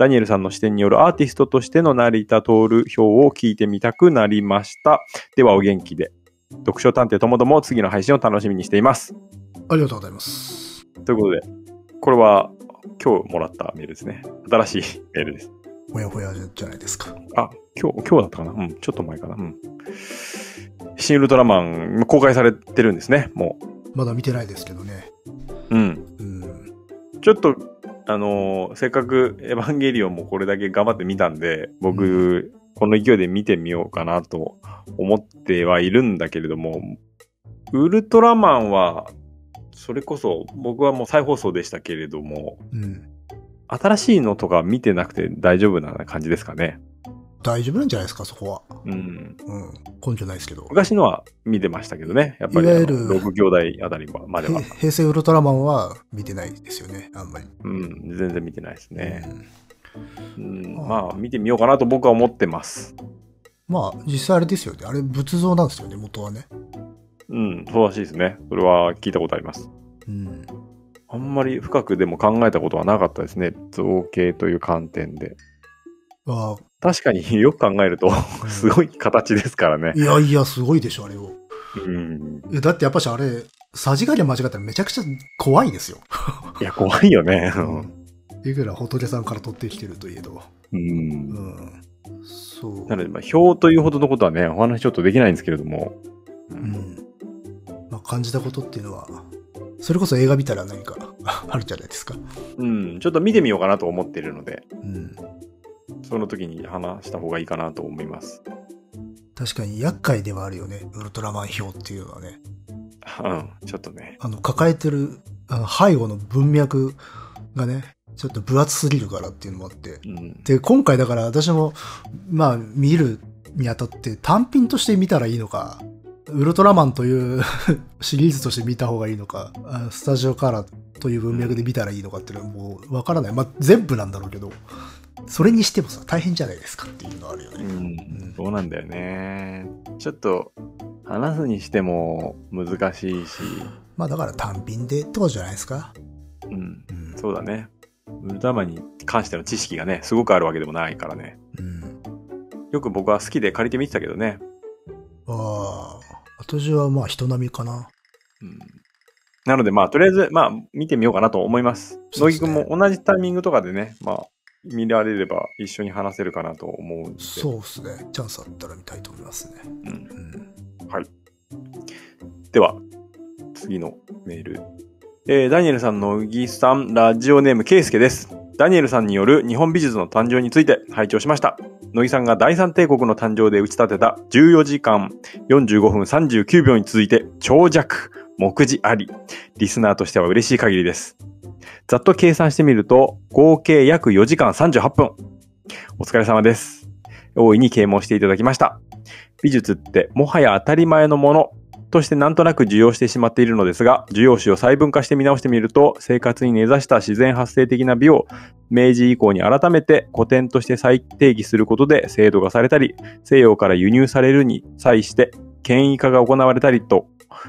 ダニエルさんの視点によるアーティストとしての成田徹表を聞いてみたくなりました。ではお元気で。読書探偵ともども次の配信を楽しみにしています。ありがとうございます。ということで、これは今日もらったメールですね。新しいメールです。ほやほやじゃないですか。あ、今日、今日だったかな？うん、ちょっと前かなうん。新ウルトラマン、公開されてるんですね、もまだ見てないですけどね。う。うん。うん。ちょっと、あのーせっかくエヴァンゲリオンもこれだけ頑張って見たんで、僕、この勢いで見てみようかなと思ってはいるんだけれども、ウルトラマンは、それこそ僕はもう再放送でしたけれども、うん。新しいのとか見てなくて大丈夫な感じですかね。大丈夫なんじゃないですか、そこは。うん。うん。根拠ないですけど。昔のは見てましたけどね。やっぱりあの、いわゆる6兄弟あたりまではへ。平成ウルトラマンは見てないですよね、あんまり。うん、全然見てないですね。うんうん、まあ、見てみようかなと僕は思ってます。まあ、実際あれですよね。あれ仏像なんですよね、元はね。うん、そうらしいですね。それは聞いたことあります。うん。あんまり深くでも考えたことはなかったですね。造形という観点で。あ確かに よく考えると、あ、すごい形ですからねい。やいや、すごいでしょ、あれを。うん。だってやっぱしあれ、さじ加減間違ったらめちゃくちゃ怖いですよ。いや、怖いよね。いくら仏さんから取ってきてるといえど。う。うんん。そう。なので、まあ、表というほどのことはね、お話ちょっとできないんですけれども。う。うんん。まあ、感じたことっていうのは、それこそ映画見たら何か あるじゃないですか。うん。ちょっと見てみようかなと思っているので、うん。その時に話した方がいいかなと思います。確かに厄介ではあるよね。ウルトラマン表っていうのはね。うん。ちょっとね。あの、抱えてる、あの、背後の文脈がね、ちょっと分厚すぎるからっていうのもあって。うん。で、今回だから私も、まあ、見るにあたって単品として見たらいいのか、ウルトラマンという シリーズとして見た方がいいのか、あスタジオカラーという文脈で見たらいいのかっていうのはもうわからない。まあ、全部なんだろうけど、それにしてもさ、大変じゃないですかっていうのはあるようね。ん。そうなんだよね。ちょっと、話すにしても難しいし、まあだから単品でってことじゃないですか。うん。うん。そうだね。ウルトラマンに関しての知識がね、すごくあるわけでもないからね。うん。よく僕は好きで借りて見てたけどね。ああ、私はまあ人並みかな。うん。なのでまあ、とりあえず、まあ、見てみようかなと思います。乃木ねも同じタイミングとかでね、まあ、見られれば一緒に話せるかなと思うんで。そうですね。チャンスあったら見たいと思いますね。うん。うん。では、次のメール。えー、ダニエルさん、乃木さん、ラジオネーム、ケイスケです。ダニエルさんによる日本美術の誕生について拝聴しました。乃木さんが第三帝国の誕生で打ち立てた14時間45分39秒に続いて長尺、目次あり。リスナーとしては嬉しい限りです。ざっと計算してみると、合計約4時間38分。お疲れ様です。大いに啓蒙していただきました。美術ってもはや当たり前のものとしてなんとなく受容してしまっているのですが、受容詞を細分化して見直してみると、生活に根ざした自然発生的な美を明治以降に改めて古典として再定義することで制度化されたり、西洋から輸入されるに際して権威化が行われたりと、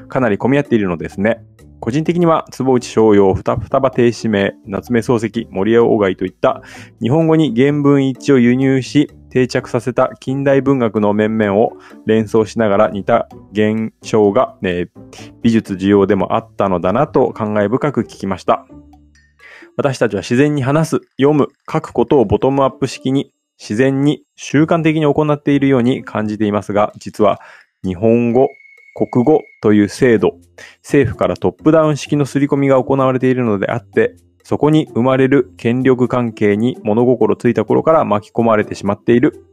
かなり混み合っているのですね。個人的には、坪内逍遥、二双葉亭指名、夏目漱石、森江鴎外といった、日本語に原文一致を輸入し、定着させた近代文学の面々を連想しながら似た現象が、え美術需要でもあったのだなと感慨深く聞きました。私たちは自然に話す、読む、書くことをボトムアップ式に自然に習慣的に行っているように感じていますが、実は日本語、国語という制度、政府からトップダウン式の刷り込みが行われているのであって、そこに生まれる権力関係に物心ついた頃から巻き込まれてしまっている。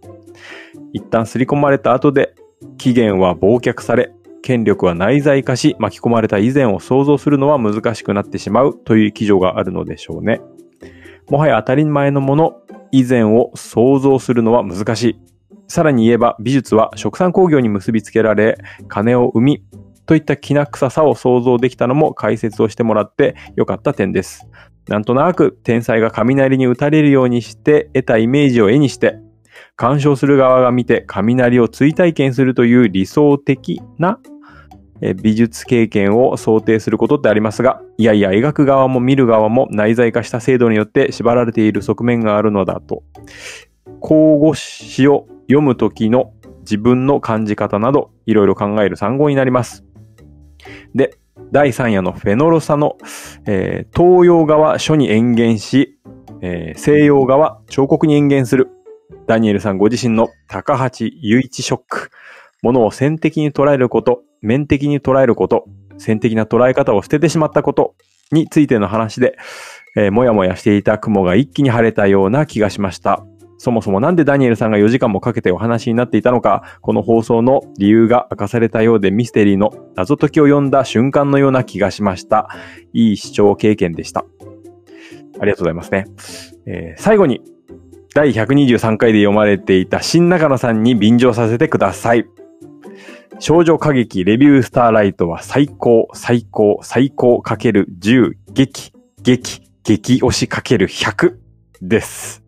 一旦刷り込まれた後で、期限は忘却され、権力は内在化し巻き込まれた以前を想像するのは難しくなってしまうという記叙があるのでしょうね。もはや当たり前のもの、以前を想像するのは難しい。さらに言えば美術は食産工業に結びつけられ、金を生み、といったきな臭さを想像できたのも解説をしてもらってよかった点です。なんとなく天才が雷に打たれるようにして得たイメージを絵にして、鑑賞する側が見て雷を追体験するという理想的な美術経験を想定することってありますが、いやいや描く側も見る側も内在化した制度によって縛られている側面があるのだと。口語詞を読むときの自分の感じ方など、いろいろ考える参考になります。で、第3夜のフェノロサの、えー東洋側書に演言し、えー西洋側彫刻に演言する。ダニエルさんご自身の高橋雄一ショック。ものを線的に捉えること、面的に捉えること、線的な捉え方を捨ててしまったことについての話で、えーもやもやしていた雲が一気に晴れたような気がしました。そもそもなんでダニエルさんが4時間もかけてお話になっていたのか、この放送の理由が明かされたようでミステリーの謎解きを読んだ瞬間のような気がしました。いい視聴経験でした。ありがとうございますね。えー最後に、第123回で読まれていた新中野さんに便乗させてください。少女歌劇レビュースターライトは最高、最高、最高かける10、激、激、激推しかける100です。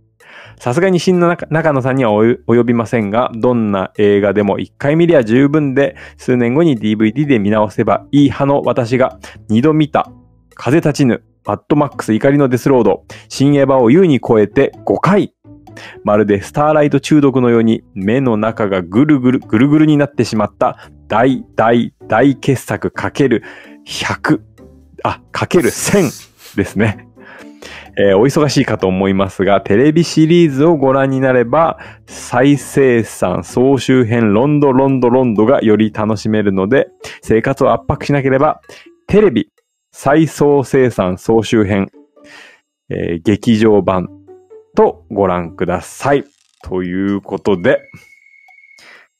さすがに新中中野さんには及びませんが、どんな映画でも1回見りゃ十分で、数年後に DVD で見直せばいい派の私が2度見た、風立ちぬ、マッドマックス怒りのデスロード、新エヴァを優に超えて5回まるでスターライト中毒のように目の中がぐるぐる、ぐるぐるになってしまった大大大傑作かける100、あ、かける1000ですね。えーお忙しいかと思いますが、テレビシリーズをご覧になれば、再生産総集編ロンドロンドロンドがより楽しめるので、生活を圧迫しなければ、テレビ再総生産総集編、えー劇場版とご覧ください。ということで、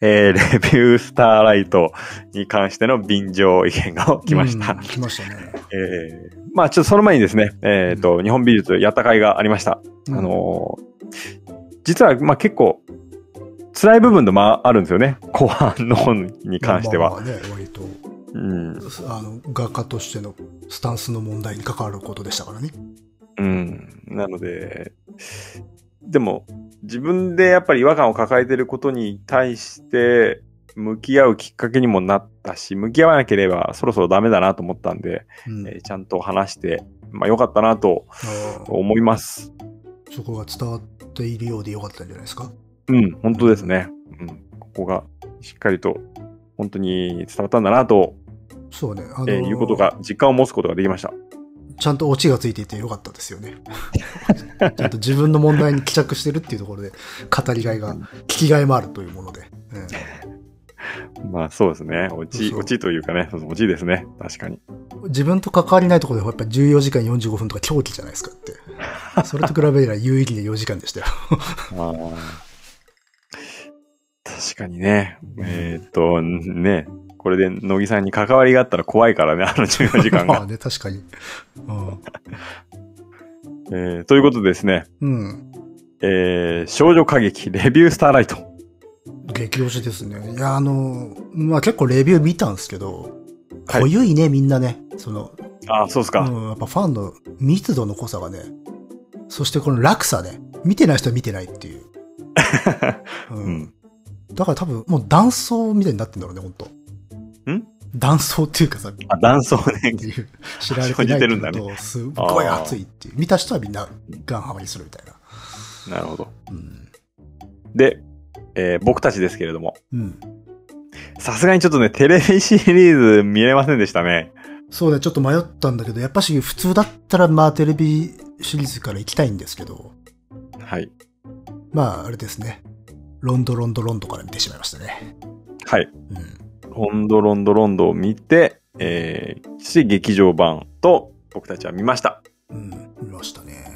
えーレビュースターライトに関しての便乗意見が来ました。うん来ましたね。えーまあちょっとその前にですね、えっ、と、日本美術やった会がありました。うんあのー実は、まあ結構、辛い部分でもあるんですよね。後半の方に関しては。まあまあね、割と、うん。あの、画家としてのスタンスの問題に関わることでしたからね。うん。なので、でも、自分でやっぱり違和感を抱えていることに対して、向き合うきっかけにもなったし、向き合わなければそろそろダメだなと思ったんで、うんえーちゃんと話して、まあ良かったなと思います。そこが伝わっているようでよかったんじゃないですか？うん、本当ですね。うん、ここがしっかりと本当に伝わったんだなと、そうね。あのえーいうことが、実感を持つことができました。ちゃんとオチがついていてよかったですよね。ちゃんと自分の問題に帰着してるっていうところで、語りがいが、聞きがいもあるというもので。うんまあそうですね。落ち、落ちというかね、落ちですね。確かに。自分と関わりないところでやっぱ14時間45分とか狂気じゃないですかって。それと比べれば有意義で4時間でしたよ。確かにね。えーっと、ね。これで乃木さんに関わりがあったら怖いからね、あの14時間 まあが。ね、確かに。えーということでですね、うん。うん。えー少女歌劇レビュースターライト。激推しですね。いや、あの、まあ結構レビュー見たんですけど、はい濃ゆいね、みんなね。その、あ、そうですか。うん、やっぱファンの密度の濃さがね、そしてこの落差ね、見てない人は見てないっていう。う うんん。だから多分もう断層みたいになってんだろうね、ほんと。ん？断層っていうかさ、っあ、断層ね。ていう、知られてないけどすっごい熱いっていう。見た人はみんなガンハマりするみたいな。なるほど。うん。で、えー僕たちですけれども、うん。さすがにちょっとね、テレビシリーズ見れませんでしたね。そうね、ちょっと迷ったんだけど、やっぱし普通だったらまあテレビシリーズから行きたいんですけど、はい。まああれですね。ロンドロンドロンドから見てしまいましたね。はい。うん。ロンドロンドロンドを見て、えー、そして劇場版と僕たちは見ました。うん、見ましたね。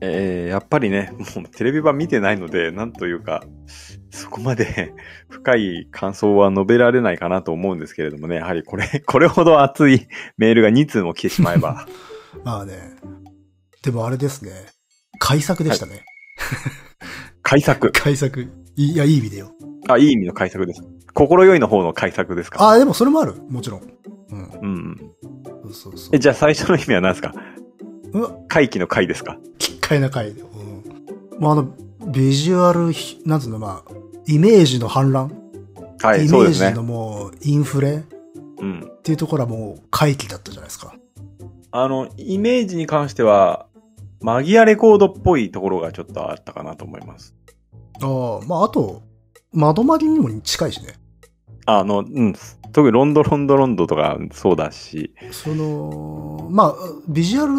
えー、やっぱりね、もうテレビ版見てないので、なんというか、そこまで 深い感想は述べられないかなと思うんですけれどもね、やはりこれ、これほど熱い メールが2通も来てしまえば、まあね。でもあれですね。改作でしたね。改作。改作。いいや、いい意味でよ。あ、いい意味の改作です。心よいの方の改作ですか？ああ、でもそれもある。もちろん。うん。うん。そうそうそうえ、。じゃあ最初の意味は何ですか？回帰の回ですか？奇怪な回で。うん。まあ、あの、ビジュアルひ、なんつうの、まあ、イメージの反乱？はい、イそうですねメージの。もう、インフレ？っうん。ていうところはもう、回帰だったじゃないですか。あの、イメージに関しては、マギアレコードっぽいところがちょっとあったかなと思います。ああ、まあ、あと、窓まりにも近いしね。あの、うん。特にロンドロンドロンドとかそうだし、その、まあ、ビジュアル、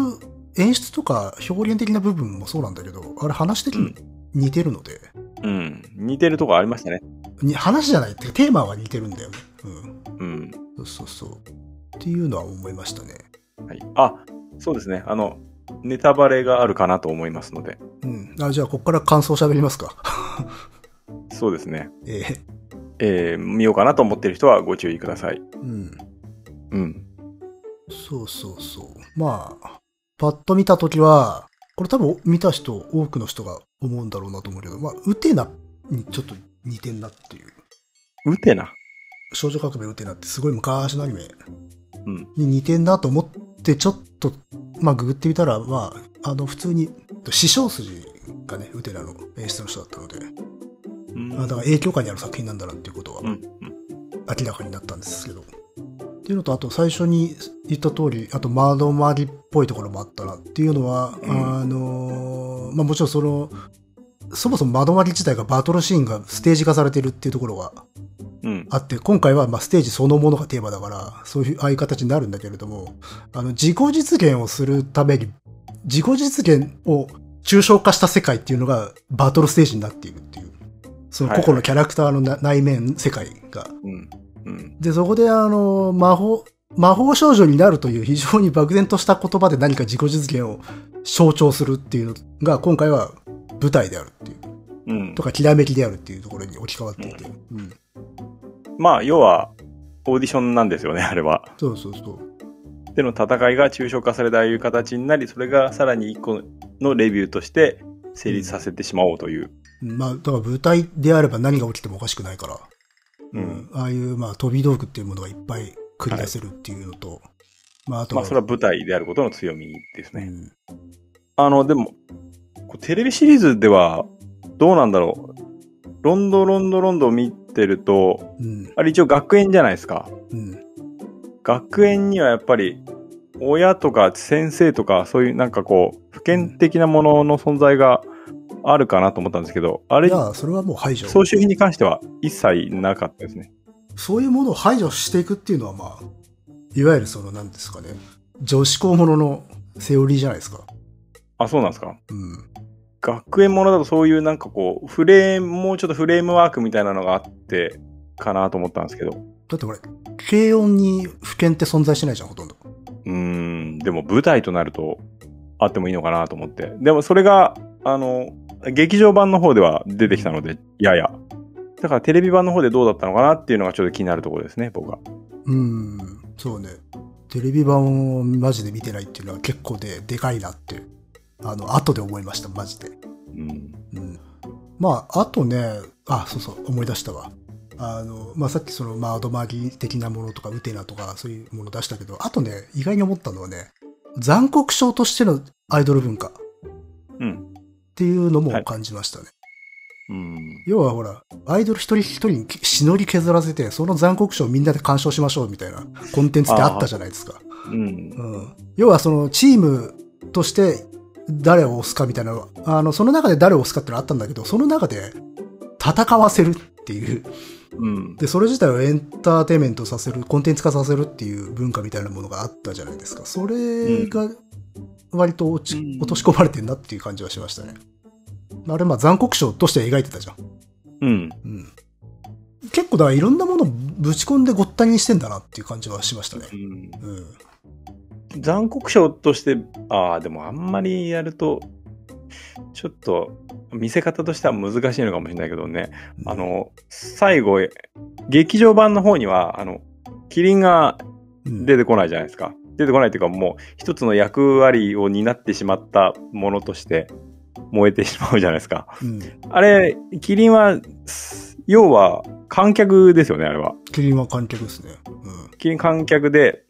演出とか表現的な部分もそうなんだけど、あれ話的に似てるので、うん。似てるとこありましたね。に話じゃないってテーマは似てるんだよね。うん。うん。そうそうそう。っていうのは思いましたね。はい。あ、そうですね。あの、ネタバレがあるかなと思いますので。うん。あ、じゃあ、ここから感想喋りますか。そうですね。えええー、見ようかなと思ってる人はご注意ください。うん。うん。そうそうそう。まあ、パッと見たときは、これ多分見た人、多くの人が思うんだろうなと思うけど、まあ、ウテナにちょっと似てんなっていう。うてな。少女革命ウテナってすごい昔のアニメうん。に似てんなと思って、ちょっと、まあ、ググってみたら、まあ、あの、普通に、師匠筋がね、ウテナの演出の人だったので、うん。あだから影響下にある作品なんだなっていうことは。明らかになったんですけど。っていうのと、あと最初に言った通り、あと窓回りっぽいところもあったなっていうのは、うんあのーまあもちろんその、そもそも窓回り自体がバトルシーンがステージ化されてるっていうところが、うん。あって、今回はまあステージそのものがテーマだから、そういう、ああいう形になるんだけれども、あの、自己実現をするために、自己実現を抽象化した世界っていうのがバトルステージになっているっていう。その個々のキャラクターのな内面世界が。うん。うん。で、そこであの、魔法、魔法少女になるという非常に漠然とした言葉で何か自己実現を象徴するっていうのが今回は舞台であるっていう。うんと。か、きらめきであるっていうところに置き換わっていて。うん。まあ、要は、オーディションなんですよね、あれは。そうそうそう。での戦いが抽象化されたああいう形になり、それがさらに一個のレビューとして成立させてしまおうという。まあ、だから舞台であれば何が起きてもおかしくないから。うん。ああいう、まあ、飛び道具っていうものがいっぱい繰り出せるっていうのと、まあ、あとまあ、それは舞台であることの強みですね。うんあの、でも、テレビシリーズでは、どうなんだろう。ロンドロンドロンドを見てると、うん。あれ一応学園じゃないですか。うん。学園にはやっぱり、親とか先生とか、そういうなんかこう、普遍的なものの存在があるかなと思ったんですけど、あれい、や、それはもう排除。総集品に関しては一切なかったですね。そういうものを排除していくっていうのは、まあ、いわゆるその、なんですかね、女子校もののセオリーじゃないですか。あ、そうなんですかうん。学園ものだとそういうなんかこう、フレーム、もうちょっとフレームワークみたいなのがあって、かなと思ったんですけど。だってこれ、軽音に不見って存在してないじゃん、ほとんど。うーん、でも舞台となると、あってもいいのかなと思って。でもそれが、あの、劇場版の方では出てきたので、やや。だからテレビ版の方でどうだったのかなっていうのがちょっと気になるところですね、僕は。うん、そうね。テレビ版をマジで見てないっていうのは結構で、でかいなって、あの、後で思いました、マジで。うん。うん。まあ、あとね、あ、そうそう、思い出したわ。あの、まあ、さっきその、まあ、アドマギ的なものとか、ウテナとか、そういうもの出したけど、あとね、意外に思ったのはね、残酷症としてのアイドル文化っうん。ていうのもはい感じましたね。うん。要はほら、アイドル一人一人にしのり削らせて、その残酷症をみんなで鑑賞しましょうみたいなコンテンツってあったじゃないですか。うん。うん。要はそのチームとして誰を押すかみたいなのは、あの、その中で誰を押すかってのはあったんだけど、その中で戦わせるっていう。うん。で、それ自体をエンターテインメントさせる、コンテンツ化させるっていう文化みたいなものがあったじゃないですか。それが割と落ちうん落とし込まれてんなっていう感じはしましたね。あれ、まあ残酷賞として描いてたじゃん。うん。うん。結構だからいろんなものをぶち込んでごったににしてんだなっていう感じはしましたね。うんうん。残酷賞として、ああ、でもあんまりやると、ちょっと、見せ方としては難しいのかもしれないけどね。あの、最後、劇場版の方には、あの、キリンがうん、出てこないじゃないですか。出てこないというか、もう一つの役割を担ってしまったものとして燃えてしまうじゃないですか。うん。あれ、キリンは、す要は観客ですよね、あれは。キリンは観客ですね。うん。キリン観客で、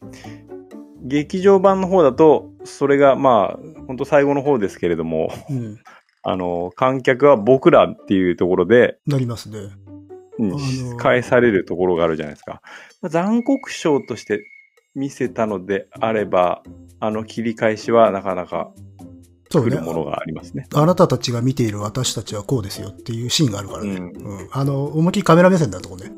劇場版の方だと、それがまあ、本当最後の方ですけれども、うん。あの、観客は僕らっていうところで、なりますね。うん返されるところがあるじゃないですか。まあ残酷賞として見せたのであれば、あの切り返しはなかなか来る。ものがありますね。あなたたちが見ている私たちはこうですよっていうシーンがあるからね。うんうん。あの、思いっきりカメラ目線だとこね。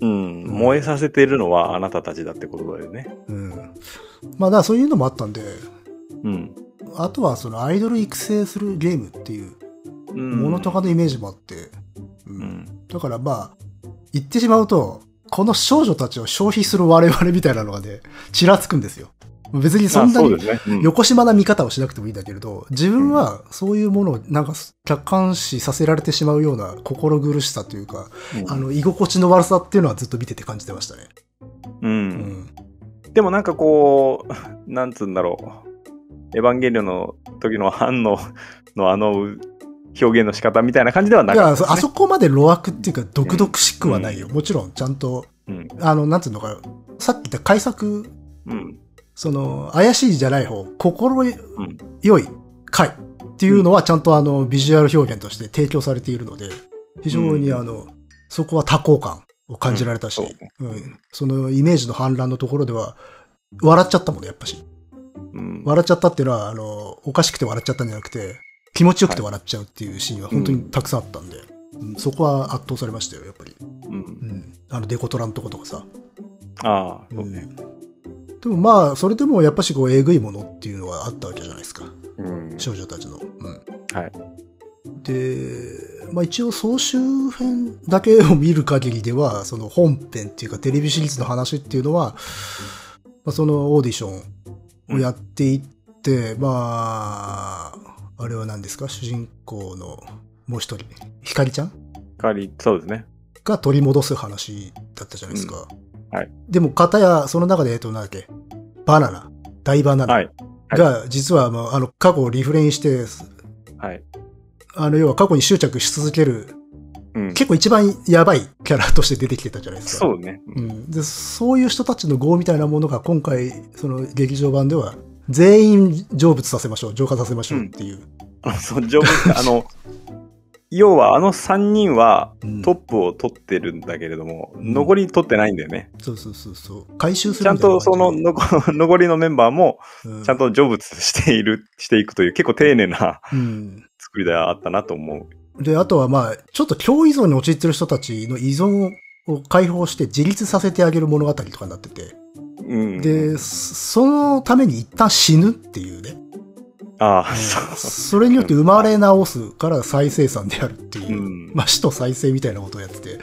うん。燃えさせているのはあなたたちだってことだよね。うん。まあ、だからそういうのもあったんで、うん。あとはそのアイドル育成するゲームっていううんものとかのイメージもあって、う。うんん。だからまあ、言ってしまうと、この少女たちを消費する我々みたいなのがね、ちらつくんですよ。別にそんなに横島な見方をしなくてもいいんだけれど、自分はそういうものをなんか客観視させられてしまうような心苦しさというか、うんあの、居心地の悪さっていうのはずっと見てて感じてましたね。う。うんん。でもなんかこう、なんつうんだろう。エヴァンゲリオンの時の反応のあの表現の仕方みたいな感じではないかったね。そあそこまで路悪っていうか、毒々しくはないよ。もちろん、ちゃんと、うん。あの、なんつうのか、さっき言った改作、うん。その、怪しいじゃない方、心うん。良い回っていうのはちゃんとあの、ビジュアル表現として提供されているので、非常にうんあの、そこは多幸感を感じられたし、うんうんそのイメージの反乱のところでは、笑っちゃったもんね、やっぱし。うん。笑っちゃったっていうのは、あの、おかしくて笑っちゃったんじゃなくて、気持ちよくて笑っちゃうっていうシーンは本当にたくさんあったんで、うんそこは圧倒されましたよ、やっぱり。うんうんあのデコトラのとことかさ。ああ、そうね。でもまあ、それでもやっぱしこう、えぐいものっていうのはあったわけじゃないですか。うん。少女たちの。うん。はい。で、まあ一応総集編だけを見る限りでは、その本編っていうかテレビシリーズの話っていうのは、まあ、そのオーディションをやっていって、まあ、あれは何ですか？主人公のもう一人、ひかりちゃん？代わり、そうですね。が取り戻す話だったじゃないですか。うんはい。でも、片や、その中で、えっと、なんだっけ、バナナ、大バナナはい。はいが、実は、まあ、あの、過去をリフレインして、はい。あの、要は過去に執着し続ける、うん。結構一番やばいキャラとして出てきてたじゃないですか。そうね。うん。で、そういう人たちの業みたいなものが今回、その劇場版では、全員成仏させましょう、浄化させましょうっていう。あそう、ジョブあの、要はあの3人はうんトップを取ってるんだけれども、ん残り取ってないんだよね。そうそうそうそう。回収すちゃんとその感残 残りのメンバーもちゃんと成仏している、していくという結構丁寧なうん。作りではあったなと思う。で、あとはまあ、ちょっと強依存に陥ってる人たちの依存を解放して自立させてあげる物語とかになってて。うん。で、そのために一旦死ぬっていうね。ああ、そう。それによって生まれ直すから再生産であるっていうう。ん。まあ、死と再生みたいなことをやってて。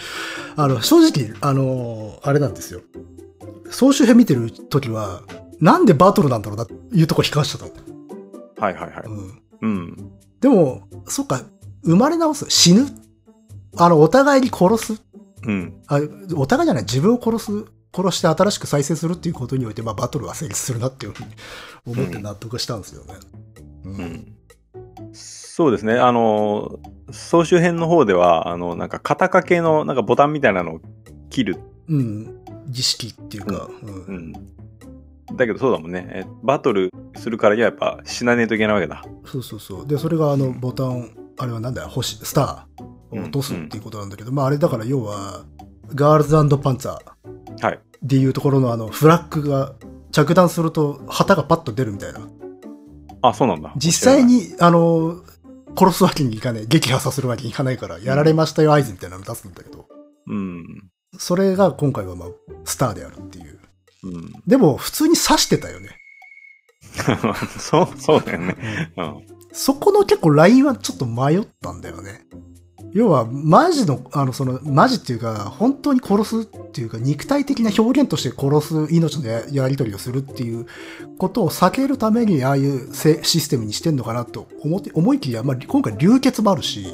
あの、正直、あの、あれなんですよ。総集編見てる時は、なんでバトルなんだろうなっていうとこ引かしちゃったの。はいはいはい。うん。うん。でも、そっか、生まれ直す、死ぬ。あの、お互いに殺す。うん。あお互いじゃない、自分を殺す。殺して新しく再生するっていうことにおいて、まあ、バトルは成立するなっていうふうに思って納得したんですよね。うう。ん。そうですね。あの、総集編の方では、あの、なんか肩掛けのなんかボタンみたいなのを切る。うん。儀式っていうか、うんうん。だけどそうだもんね。えバトルするからにはやっぱ死なねえといけないわけだ。そうそうそう。で、それがあのボタン、あれはなんだよ、星、スターを落とすっていうことなんだけど、まああれだから要は、ガールズパンツァーはい。っていうところのあの、フラッグが着弾すると旗がパッと出るみたいな。あ、そうなんだ。実際に、あの、殺すわけにいかない、撃破させるわけにいかないから、やられましたよ合図みたいなの出すんだけど、うん。それが今回はまあ、スターであるっていう。うん。でも、普通に刺してたよね。そう、そうだよね。うん。そこの結構ラインはちょっと迷ったんだよね。要は、マジの、あの、その、マジっていうか、本当に殺すっていうか、肉体的な表現として殺す命のややり取りをするっていうことを避けるために、ああいうせシステムにしてんのかなと思って、思いきや、まあ、今回流血もあるし、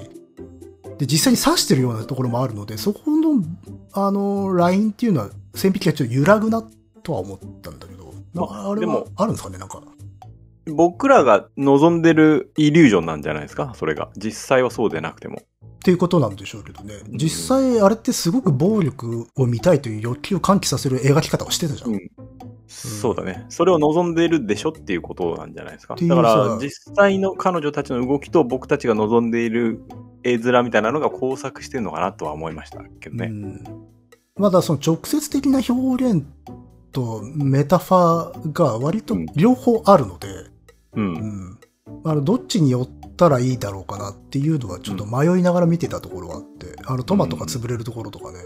で、実際に刺してるようなところもあるので、そこの、あの、ラインっていうのは、線引きがちょっと揺らぐなとは思ったんだけど、あれもあるんですかね、なんか。僕らが望んでるイリュージョンなんじゃないですか？それが。実際はそうでなくても。っていうことなんでしょうけどね。実際、あれってすごく暴力を見たいという欲求を喚起させる描き方をしてたじゃん。うんそうだね。それを望んでいるでしょっていうことなんじゃないですか？だからさ、実際の彼女たちの動きと僕たちが望んでいる絵面みたいなのが交錯してるのかなとは思いましたけどね。うんまだその直接的な表現とメタファーが割と両方あるので、う。うんんあのどっちに寄ったらいいだろうかなっていうのはちょっと迷いながら見てたところがあって、あのトマトが潰れるところとかね。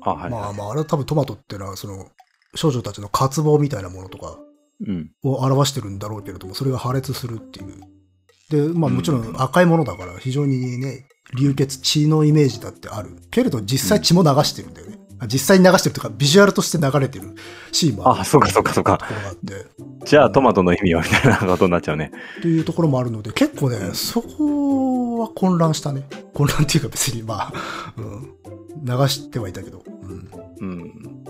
あ、はい。まあまあ、あれは多分トマトってのはその少女たちの渇望みたいなものとかうん。を表してるんだろうけれども、それが破裂するっていう。で、まあうんもちろん赤いものだから非常にね、流血、血のイメージだってある。けれど実際血も流してるんだよね。あ実際に流してるというか、ビジュアルとして流れてるシーンもある。あ、そうかそうかそうか。じゃあトマトの意味はみたいなことになっちゃうね。っていうところもあるので、結構ね、そこは混乱したね。混乱っていうか別にまあ、うん、流してはいたけど、うん、うん。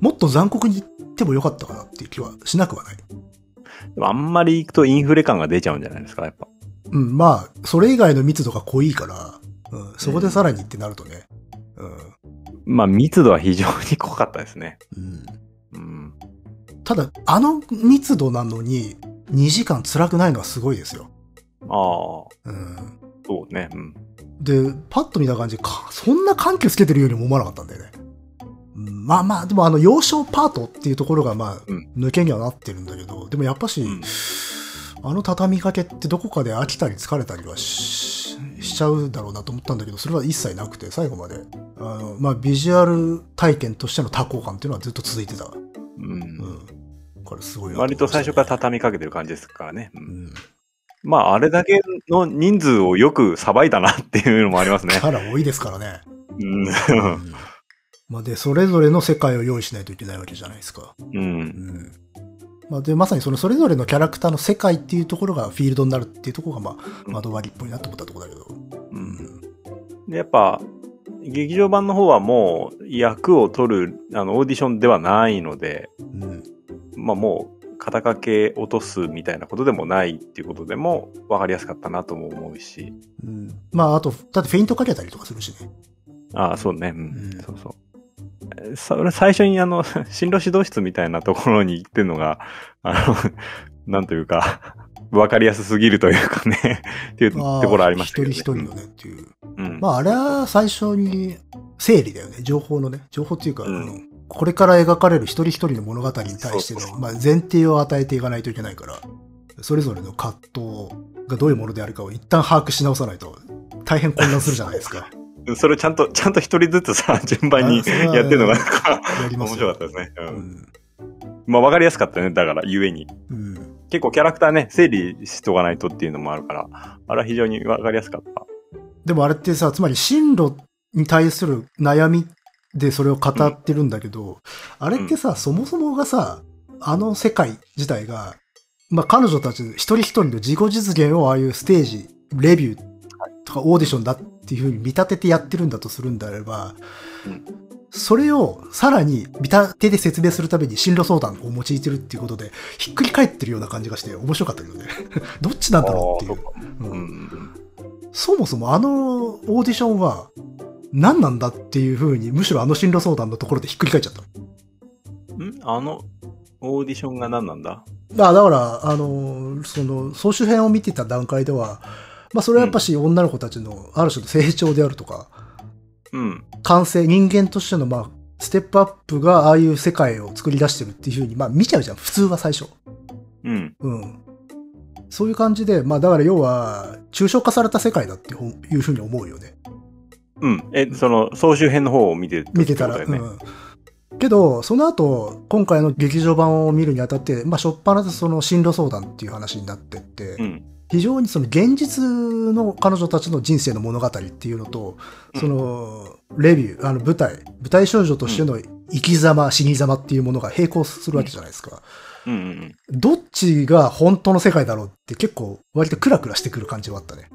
もっと残酷に言ってもよかったかなっていう気はしなくはない。でもあんまり行くとインフレ感が出ちゃうんじゃないですか、やっぱ。うん、まあ、それ以外の密度が濃いから、うん、そこでさらにってなるとね、まあ密度は非常に濃かったですね。うん。ただ、あの密度なのに、2時間辛くないのはすごいですよ。ああ、うん。そうね。うん。で、パッと見た感じ、かそんな緩急つけてるようにも思わなかったんだよね。うんまあまあ、でもあの、幼少パートっていうところが、まあ、うん抜けにはなってるんだけど、でもやっぱし、うんあの畳みかけってどこかで飽きたり疲れたりはししちゃうだろうなと思ったんだけど、それは一切なくて、最後まで、あの、まあ、ビジュアル体験としての多幸感っていうのはずっと続いてた。うんうん。これすごいな割と最初からた。畳みかけてる感じですからね。ううんん。まあ、あれだけの人数をよくさばいたなっていうのもありますねキ。ャラ多いですからね。うん。うんまあ、で、それぞれの世界を用意しないといけないわけじゃないですか。う。うんん。まあ、で、まさにそのそれぞれのキャラクターの世界っていうところがフィールドになるっていうところが、まあ、うん窓割りっぽいなと思ったところだけど。うん。で、やっぱ、劇場版の方はもう役を取る、あの、オーディションではないので、うん。まあもう、肩掛け落とすみたいなことでもないっていうことでも分かりやすかったなとも思うし。うん。まあ、あと、だってフェイントかけたりとかするしね。ああ、そうね。うん。うんそうそう。えそれ最初にあの、進路指導室みたいなところに行ってんのが、あの、なんというか、分かりやすすぎるというかね、っていうところありましたけど、ね。一人一人のねっていう。うん。まあ、あれは最初に整理だよね。情報のね。情報っていうか、うんこれから描かれる一人一人の物語に対しての、まあ、前提を与えていかないといけないから、それぞれの葛藤がどういうものであるかを一旦把握し直さないと、大変混乱するじゃないですか。それをちゃんと、ちゃんと一人ずつさ、順番にやってるのが、面白かったですね。う。うんん。まあ分かりやすかったね。だから、ゆえに。うん。結構キャラクターね、整理しとかないとっていうのもあるから、あれは非常に分かりやすかった。でもあれってさ、つまり進路に対する悩みでそれを語ってるんだけど、あれってさ、そもそもがさ、あの世界自体が、まあ彼女たち一人一人の自己実現をああいうステージ、レビューとかオーディションだっていうふうに見立ててやってるんだとするんであれば、うんそれをさらに見立てで説明するために進路相談を用いてるっていうことで、ひっくり返ってるような感じがして面白かったけどね。どっちなんだろうっていう。そもそもあのオーディションは何なんだっていう風に、むしろあの進路相談のところでひっくり返っちゃった。ん？あの、オーディションが何なんだ？あだから、あの、その、総集編を見てた段階では、まあそれはやっぱし女の子たちのある種の成長であるとか、うん。完成、人間としてのまあ、ステップアップがああいう世界を作り出してるっていう風に、まあ見ちゃうじゃん、普通は最初。うん。うん。そういう感じで、まあだから要は、抽象化された世界だっていう風に思うよね。うん。え、その、総集編の方を見て見てたら。うん。けど、その後、今回の劇場版を見るにあたって、まあ、しょっぱなでその進路相談っていう話になってって、うん。非常にその現実の彼女たちの人生の物語っていうのと、うんその、レビュー、あの、舞台、舞台少女としての生き様、死に様っていうものが並行するわけじゃないですか。うんうんどっちが本当の世界だろうって結構割とクラクラしてくる感じはあったね。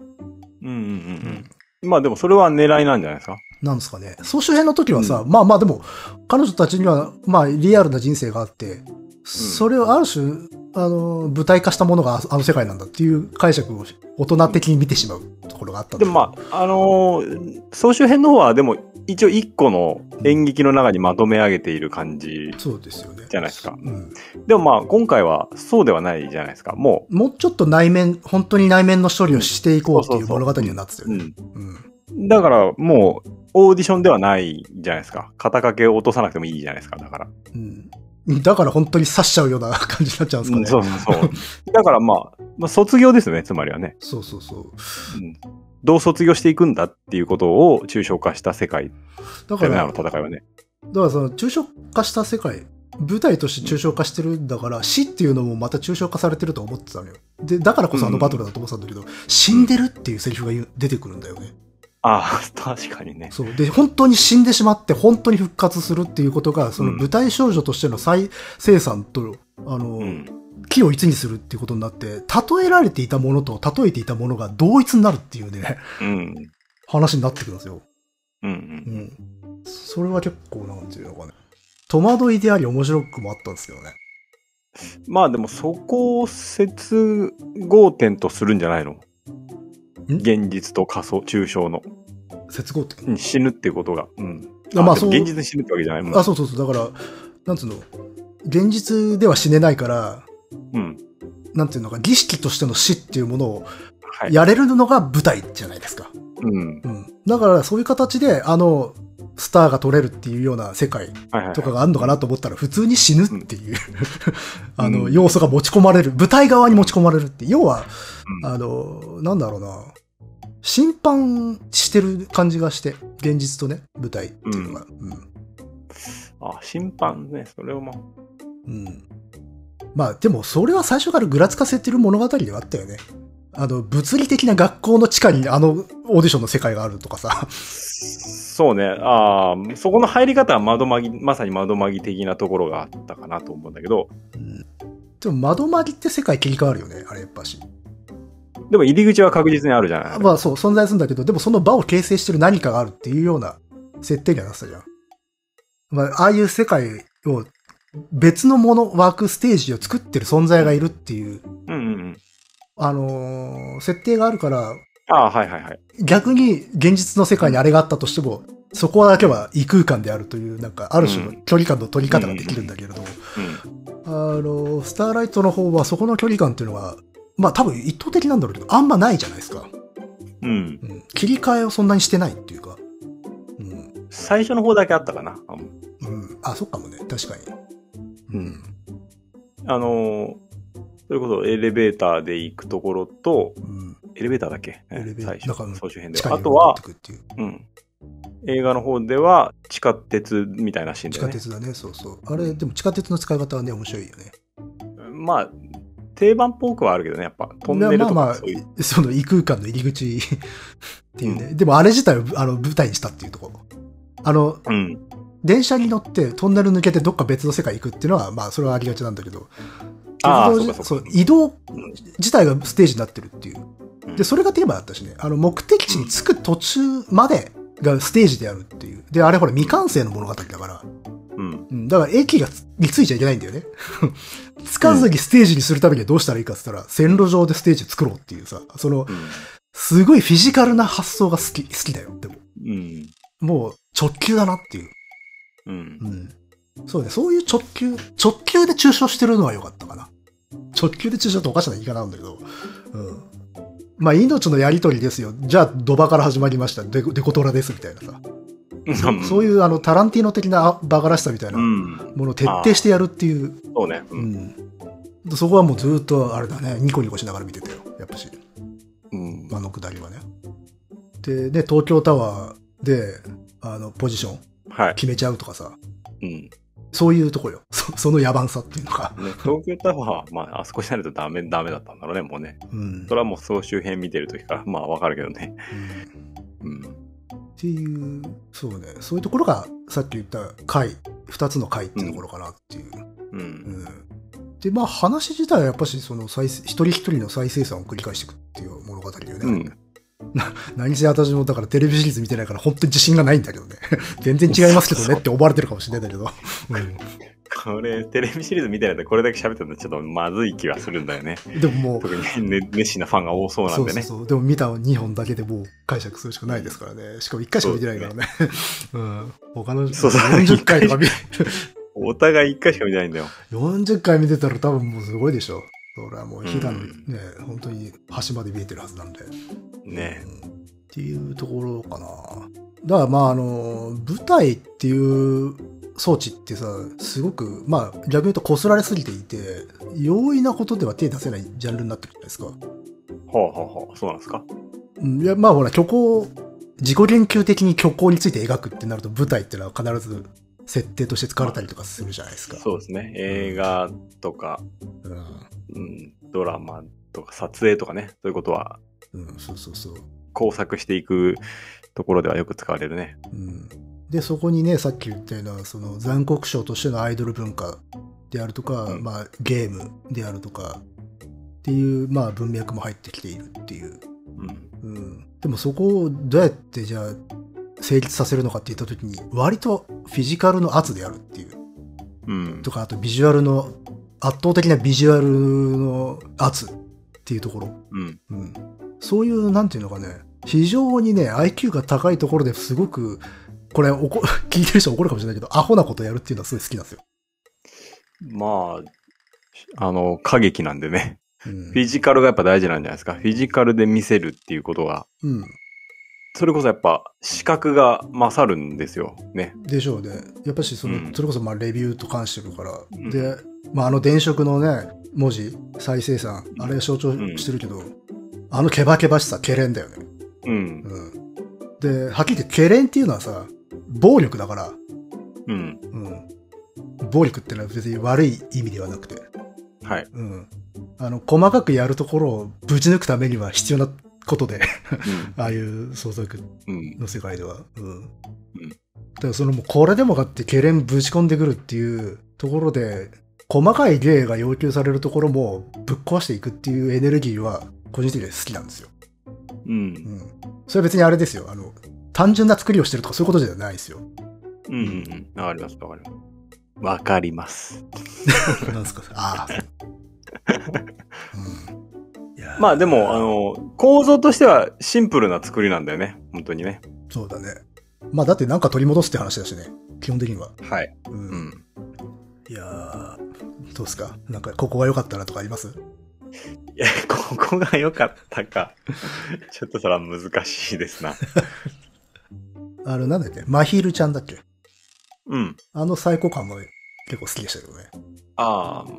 うん。うんうんうんうん。まあでもそれは狙いなんじゃないですか？なんですかね。総集編の時はさ、まあまあでも、彼女たちには、まあリアルな人生があって、それをある種、あの、舞台化したものがああの世界なんだっていう解釈を大人的に見てしまうところがあったでもまあ、あのー総集編の方はでも一応一個の演劇の中にまとめ上げている感じ。そうですよね。じゃないですかうん。でもまあ今回はそうではないじゃないですか。ももうちょっと内面、本当に内面の処理をしていこうっていう物語にはなってたう、よね。だからもうオーディションではないじゃないですか。肩掛けを落とさなくてもいいじゃないですか。だから。うん。だから本当に刺しちゃうような感じになっちゃうんですかね。うんそうそうそう。だからまあ、まあ、卒業ですね、つまりはね。そうそうそう。うんどう卒業していくんだっていうことを抽象化した世界だから、の戦いはね。だからその抽象化した世界、舞台として抽象化してるんだから、死っていうのもまた抽象化されてると思ってたのよ。で、だからこそあのバトルだと思ってたんだけど、死んでるっていうセリフが出てくるんだよね。ああ、確かにね。そう。で、本当に死んでしまって、本当に復活するっていうことが、その舞台少女としての再生産と、あの、うん。木を一にするっていうことになって、例えられていたものと例えていたものが同一になるっていうね、うん。話になってくるんですよ。うん。う。うんん。それは結構なんていうのかね。戸惑いであり面白くもあったんですけどね。まあでもそこを接合点とするんじゃないの？現実と仮想、抽象の。接合点。うん死ぬっていうことが。うん。あまあそう現実に死ぬってわけじゃないもん。あ、そうそうそう。だから、なんつうの、現実では死ねないから、うん。なんていうのか、儀式としての死っていうものをはい。やれるのが舞台じゃないですか。うん。うん。だから、そういう形で、あの、スターが取れるっていうような世界。とかがあるのかなと思ったら、普通に死ぬっていう、あの、うん要素が持ち込まれる。舞台側に持ち込まれるって。要は、うんあの、なんだろうな。審判してる感じがして、現実とね、舞台っていうのが。うん。あ、審判ね、それをまあ、うん。まあ、でも、それは最初からぐらつかせてる物語ではあったよね。あの、物理的な学校の地下にあのオーディションの世界があるとかさ。そうね。ああ、そこの入り方は窓まぎ、まさに窓まぎ的なところがあったかなと思うんだけど、でも、窓まぎって世界切り替わるよね、あれやっぱし。でも入り口は確実にあるじゃない。まあそう、存在するんだけど、でもその場を形成してる何かがあるっていうような設定にはなってたじゃん。まあ、ああいう世界を別のもの、ワークステージを作ってる存在がいるっていう、うんうんうん。あのー設定があるから、ああ、はいはいはい。逆に現実の世界にあれがあったとしても、そこだけは異空間であるという、なんか、ある種の距離感の取り方ができるんだけれど、うん。あの、スターライトの方はそこの距離感っていうのは、まあ多分一等的なんだろうけど、あんまないじゃないですか。うん。うん、切り替えをそんなにしてないっていうか。うん。最初の方だけあったかな。あうん。あ、そっかもね。確かに。うん。あのーそれこそエレベーターで行くところと、うん。エレベーターだっけ？最初、総集編であとはう。うん。映画の方では地下鉄みたいなシーン地だよね。下鉄だね。そうそう。あれ、でも地下鉄の使い方はね、面白いよね。まあ、定番っぽくはあるけどね、やっぱ。トンネルとまあまあかそういう。その異空間の入り口っていうね。でもあれ自体をあの舞台にしたっていうところ。あの、うん。電車に乗ってトンネル抜けてどっか別の世界行くっていうのは、まあそれはありがちなんだけど、そう移動自体がステージになってるっていう。うんで、それがテーマだったしね、あの目的地に着く途中までがステージであるっていう。で、あれほら未完成の物語だから、うん。うん、だから駅がつについちゃいけないんだよね。つかずにステージにするためにはどうしたらいいかって言ったら、線路上でステージ作ろうっていうさ、その、すごいフィジカルな発想が好き、好きだよ、でも。うん。もう直球だなっていう。うん。うん。そうね、そういう直球、直球で抽象してるのは良かったかな。直球で抽象っておかしな言い方なんだけど。うん。まあ、命のやりとりですよ。じゃあ、ドバから始まりました。デコデコトラです、みたいなさ。うん。そういう、あの、タランティーノ的なバカらしさみたいなうん。ものを徹底してやるっていう。そうね。う。うんん。そこはもうずっと、あれだね、ニコニコしながら見てたよ。やっぱし。うん。あのくだりはね。で、ね、東京タワーで、あの、ポジションはい。決めちゃうとかさ。うん。そういうとこよ。そその野蛮さっていうのが。ね、東京タワーは、まあ、あそこになるとダメ、ダメだったんだろうね、もうね。うんそれはもう総集編見てる時から、まあ、わかるけどね。うんうん。っていう、そうね、そういうところがさっき言った回、二つの回っていうところかなっていう。う。うんんで、まあ話自体はやっぱしその再生一人一人の再生産を繰り返していくっていう物語よね。うん。何せ私もだからテレビシリーズ見てないから本当に自信がないんだけどね。全然違いますけどねって思われてるかもしれないんだけど。これ、テレビシリーズ見てないとこれだけ喋ってるのちょっとまずい気がするんだよね。うんでももう、特に、ね、熱心なファンが多そうなんでね。そうそう。でも見た2本だけでもう解釈するしかないですからね。しかも1回しか見てないからね。うん。他のそうそう40回とか見、お互い一回しか見てないんだよ。40回見てたら多分もうすごいでしょ。それはもう飛騨のうんね、本当に端まで見えてるはずなんで。ねうんっていうところかな。だからまああの、舞台っていう装置ってさ、すごく、まあ逆に言うとこすられすぎていて、容易なことでは手出せないジャンルになってるじゃないですか。ほうほうほう。そうなんですか？うんいや、まあほら、虚構、自己言及的に虚構について描くってなると舞台ってのは必ず設定として使われたりとかするじゃないですか。そうですね。映画とか、うん。うん、ドラマとか撮影とかね。そういうことはうん、そうそうそう。工作していくところではよく使われるね。うん。で、そこにね、さっき言ったような、その残酷賞としてのアイドル文化であるとか、うんまあゲームであるとか、っていう、まあ文脈も入ってきているっていう。うん。うん。でもそこをどうやってじゃあ成立させるのかって言った時に、割とフィジカルの圧であるっていう。うん。とか、あとビジュアルの、圧倒的なビジュアルの圧っていうところ。うん。うん。そういう、なんていうのかね、非常にね、IQ が高いところですごく、これ、お こ聞いてる人は怒るかもしれないけど、アホなことやるっていうのはすごい好きなんですよ。まあ、あの、過激なんでね。うんフィジカルがやっぱ大事なんじゃないですか。フィジカルで見せるっていうことが、うん。それこそやっぱ視覚が勝るんですよ。ね。でしょうね。やっぱし、その、うんそれこそ、まあ、レビューと関してるから。んで、まあ、あの電飾のね、文字、再生産、あれ象徴してるけど、あのケバケバしさ、けれんだよね。うん。うん。で、はっきり言って、ケレンっていうのはさ、暴力だから、うん。うん。暴力ってのは別に悪い意味ではなくて、はい。うん。あの、細かくやるところをぶち抜くためには必要なことで、ああいう創作うん。の世界では。うん。だからそのもうこれでもかってケレンぶち込んでくるっていうところで、細かい芸が要求されるところもぶっ壊していくっていうエネルギーは個人的には好きなんですよ。う。うんん。それは別にあれですよ。あの、単純な作りをしてるとかそういうことじゃないですよ。うん。うん。わかります。わかります。わかります。なんですか？ああ。うん。まあでも、あの、構造としてはシンプルな作りなんだよね。本当にね。そうだね。まあだってなんか取り戻すって話だしね。基本的には。はい。う。うんん。いやー、どうですか？なんかここが良かったなとかあります？いや、ここが良かったか。ちょっとそれは難しいですな。あの、なんだっけ？マヒルちゃんだっけ？うん。あのサイコ感も結構好きでしたけどね。ああ、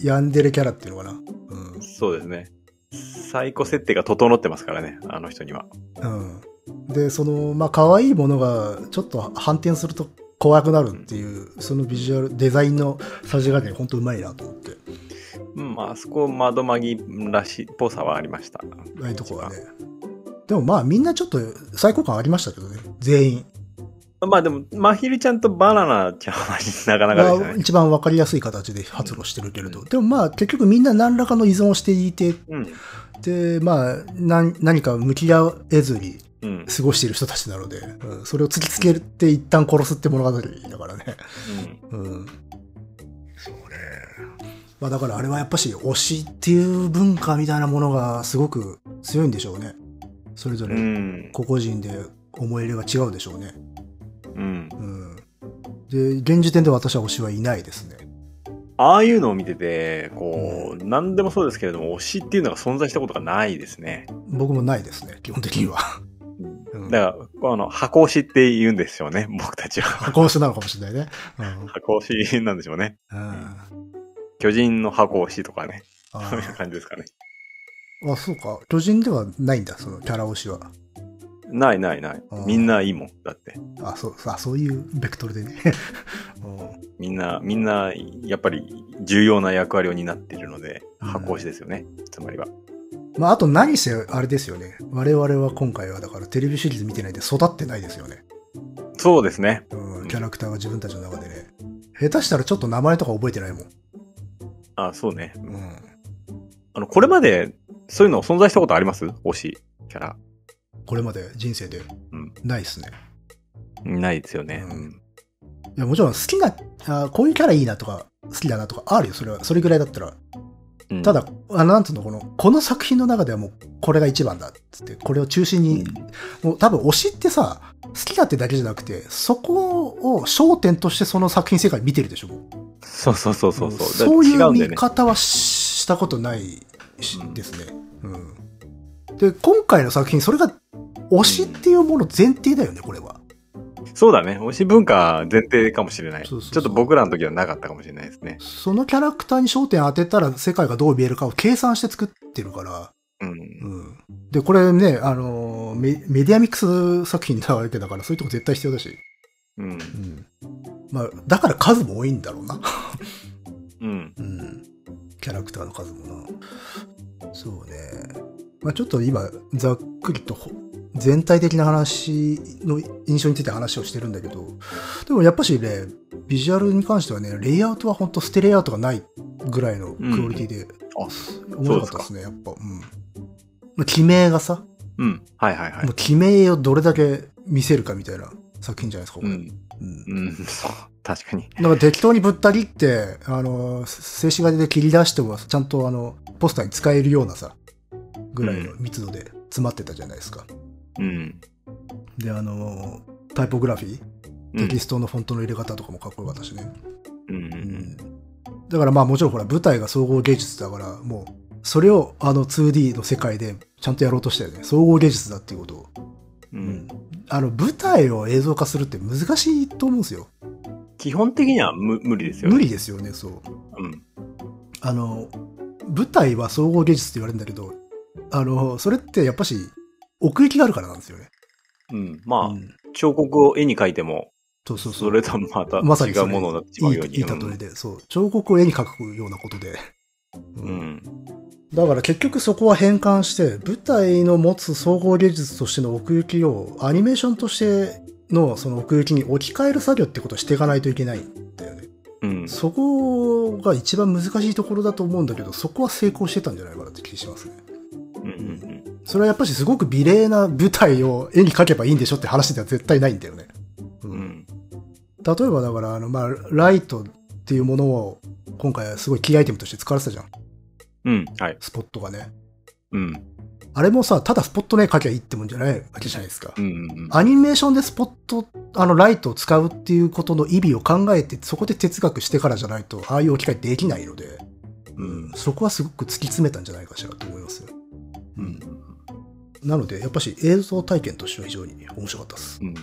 ヤンデレキャラっていうのかな？うん。そうですね。サイコ設定が整ってますからね、あの人には。うん。で、その、まあ、可愛いものがちょっと反転すると怖くなるっていう、そのビジュアル、デザインのさじ加減、本当うまいなと思って。うん、まあ、あそこ、窓マギらしい、ぽさはありました。ああいうとこはね。でもまあ、みんなちょっと最高感ありましたけどね。全員。まあでも、マヒルちゃんとバナナちゃんはなかなか一番わかりやすい形で発露してるけれど。でもまあ、結局みんな何らかの依存をしていて、うん。で、まあ、何何か向き合えずにうん。過ごしている人たちなので、うんそれを突きつけて一旦殺すって物語だからね。うん。うん。そうね。まあだからあれはやっぱし推しっていう文化みたいなものがすごく強いんでしょうね。それぞうれん。個々人で思い入れが違うでしょうね。うん。うん。で、現時点で私は推しはいないですね。ああいうのを見てて、こう、何でもそうですけれども、推しっていうのが存在したことがないですね。僕もないですね、基本的には。うんだから、あの、箱推しって言うんですよね、僕たちは。箱推しなのかもしれないね。うん。箱推しなんでしょうね。うん巨人の箱推しとかね。あそういう感じですかね。あ、そうか。巨人ではないんだ、そのキャラ推しは。ないないない。みんないいもん。だって。あ、そう、あそういうベクトルでね。うんみんな、みんな、やっぱり重要な役割を担っているので、うん箱推しですよね。つまりは。まあ、あと何せあれですよね。我々は今回はだからテレビシリーズ見てないで育ってないですよね。そうですね。うん、キャラクターが自分たちの中でね。下手したらちょっと名前とか覚えてないもん。あ、そうね。うん。あの、これまで、そういうの存在したことあります？推し、キャラ。これまで人生でうん。ないですね。ないですよね。ううんん。いや、もちろん好きな、あこういうキャラいいなとか、好きだなとかあるよ。それは、それぐらいだったら。うんただ、あの、なんつうの、この、この作品の中ではもう、これが一番だっつって、これを中心に、もう多分推しってさ、好きだってだけじゃなくて、そこを焦点としてその作品世界見てるでしょ。そうそうそうそう。そうそういう見。方はししたことないですね。うん。で、今回の作品、それが推しっていうもの前提だよね、これは。そうだね。推し文化前提かもしれない。そうそうそうちょっと僕らの時はなかったかもしれないですね。そのキャラクターに焦点当てたら世界がどう見えるかを計算して作ってるから。うん。うん。で、これね、あのメ、メディアミックス作品なわけだから、そういうとこ絶対必要だし。うん。うん。まあ、だから数も多いんだろうな。うん。うん。キャラクターの数もな。そうね。まあちょっと今、ざっくりとほ全体的な話の印象について話をしてるんだけど、でもやっぱしね、ビジュアルに関してはね、レイアウトは本当捨てレイアウトがないぐらいのクオリティで、あ、面白かったですね、やっぱ。うん。まあ記名がさ、うん。はいはいはいもう。記名をどれだけ見せるかみたいな作品じゃないですか、これ。うん。うんうん。そう。確かに。だから適当にぶった切って、あの、静止画で切り出しても、ちゃんとあの、ポスターに使えるようなさ、ぐらいの密度で詰まってたじゃないですか。うん。で、あの、タイポグラフィー、うんテキストのフォントの入れ方とかもかっこよかったしね。うんううんん。だからまあもちろんほら、舞台が総合芸術だから、もう、それをあの 2D の世界でちゃんとやろうとしたよね。総合芸術だっていうことを。うん。あの、舞台を映像化するって難しいと思うんですよ。基本的には無無理ですよね。無理ですよね、そう。うん。あの、舞台は総合芸術って言われるんだけど、あの、それってやっぱし、奥行きがあるからなんですよね。うん。まあ、うん彫刻を絵に描いても、そうそうそう。それとはまたまさに違うものになってしまうように。いい例えで、そう。彫刻を絵に描くようなことで。う。ん。だから結局そこは変換して、舞台の持つ総合芸術としての奥行きをアニメーションとしてのその奥行きに置き換える作業ってことをしていかないといけないんだよね。うん。そこが一番難しいところだと思うんだけど、そこは成功してたんじゃないかなって気しますね。うんうんそれはやっぱしすごく美麗な舞台を絵に描けばいいんでしょって話では絶対ないんだよね。ううん。うん。例えばだから、あの、まあ、ライトっていうものを今回はすごいキーアイテムとして使われてたじゃん。うん。はい。スポットがね。うん。あれもさ、ただスポットね描きゃいいってもんじゃないわけじゃないですか。うんうんうん。アニメーションでスポット、あの、ライトを使うっていうことの意味を考えて、そこで哲学してからじゃないと、ああいう置き換えできないので、うん。そこはすごく突き詰めたんじゃないかしらと思いますよ。うん。なので、やっぱし映像体験としては非常に面白かったです。うんうん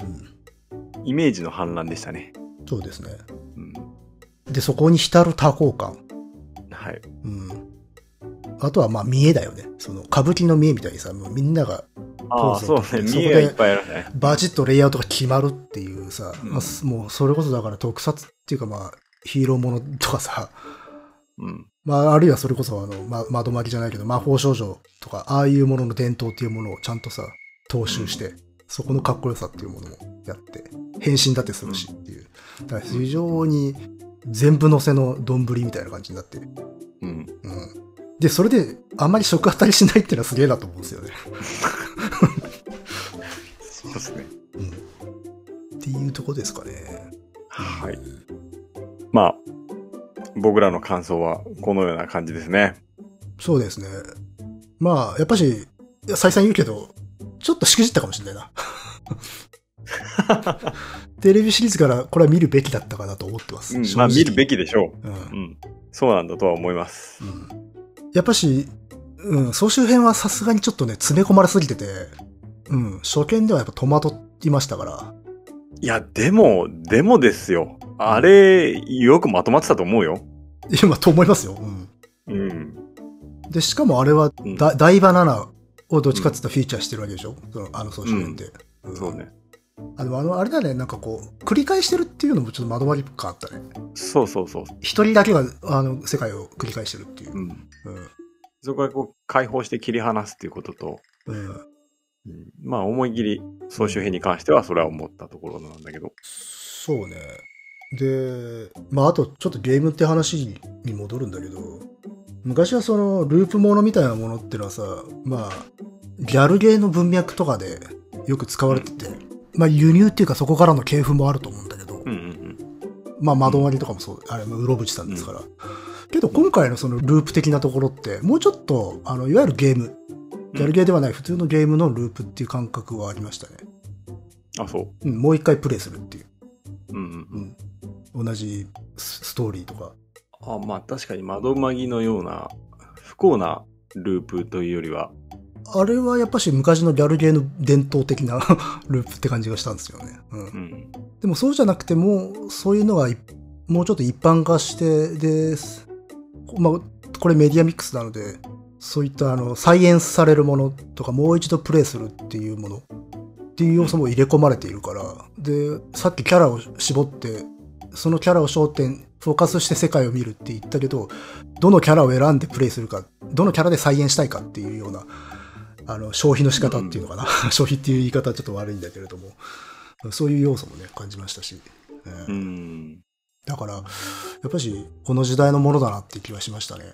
イメージの反乱でしたね。そうですね。うん。で、そこに浸る多幸感。はい。うん。あとは、まあ、見栄だよね。その、歌舞伎の見栄みたいにさ、もうみんながああ、そうね。見えがいっぱいあるね。バチッとレイアウトが決まるっていうさ、うんまあすもうそれこそだから特撮っていうかまあ、ヒーローものとかさ、うん。まあ、あるいはそれこそあの、ま、窓巻きじゃないけど、魔法少女とか、ああいうものの伝統っていうものをちゃんとさ、踏襲して、そこのかっこよさっていうものもやって、変身だってするしっていう。だから非常に全部乗せの丼みたいな感じになって。うん。うん。で、それであんまり食当たりしないっていうのはすげえなと思うんですよね。そうですね。うん。っていうとこですかね。はい。まあ、僕らの感想はこのような感じですね。そうですね。まあ、やっぱし、再三言うけど、ちょっとしくじったかもしれないな。テレビシリーズからこれは見るべきだったかなと思ってます。うんまあ見るべきでしょうんう。うん。そうなんだとは思います。うんやっぱし、うん、総集編はさすがにちょっとね、詰め込まれすぎてて、うん、初見ではやっぱ戸惑いましたから、いや、でも、でもですよ。あれ、よくまとまってたと思うよ。いや、まあ、と思いますよ。うん。うん。で、しかもあれは、うんだ大バナナをどっちかって言ったらフィーチャーしてるわけでしょ、そのあの総集編って。んそうね。あの、あの、あれだね、なんかこう、繰り返してるっていうのもちょっとまとまり感あったね。そうそうそう。一人だけが、あの、世界を繰り返してるっていう。うん。うん。そこはこう、解放して切り離すっていうことと、うん。うんまあ、思い切り、総集編に関しては、それは思ったところなんだけど。そうね。で、まあ、あと、ちょっとゲームって話に戻るんだけど、昔はその、ループものみたいなものってのはさ、まあ、ギャルゲーの文脈とかでよく使われてて、まあ、輸入っていうかそこからの系譜もあると思うんだけど、うんうんまあ、窓割りとかもそう、あれ、うろぶちさんですから。けど、今回のそのループ的なところって、もうちょっと、あの、いわゆるゲーム、ギャルゲーではない普通のゲームのループっていう感覚はありましたね。うん。あ、そう。うん、もう一回プレイするっていう。うんうんうん。同じスストーリーとか。あまあ、確かに窓マギのような、不幸なループというよりは、あれはやっぱし昔のギャルゲーの伝統的な ループって感じがしたんですよね。うんう。ん。でもそうじゃなくても、そういうのがいもうちょっと一般化して、です。まあ、これメディアミックスなので、そういったあの、サイエンスされるものとか、もう一度プレイするっていうものっていう要素も入れ込まれているから、で、さっきキャラを絞って、そのキャラを焦点、フォーカスして世界を見るって言ったけど、どのキャラを選んでプレイするか、どのキャラで再現したいかっていうような、あの、消費の仕方っていうのかな。消費っていう言い方はちょっと悪いんだけれども、そういう要素もね、感じましたし。えーうん。だから、やっぱし、この時代のものだなって気はしましたね。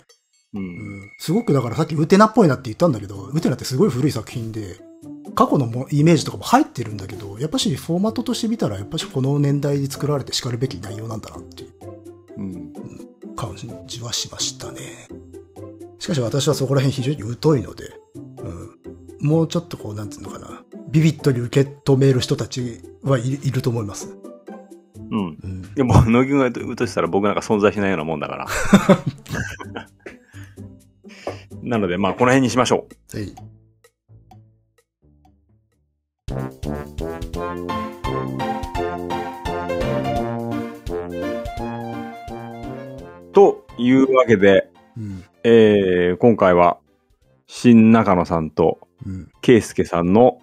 う。うんん。すごく、だからさっきウテナっぽいなって言ったんだけど、ウテナってすごい古い作品で、過去のもイメージとかも入ってるんだけど、やっぱしフォーマットとして見たら、やっぱしこの年代で作られて叱るべき内容なんだなっていううん。感じはしましたね。しかし私はそこら辺非常に疎いので、うん。もうちょっとこう、なんていうのかな。ビビッドに受け止める人たちはいいると思います。うん。うん。でも、乃木君が言うとしたら僕なんか存在しないようなもんだから。なので、まあ、この辺にしましょう。はい。というわけで、うん。えー、今回は、新中野さんとうん。ケイスケさんの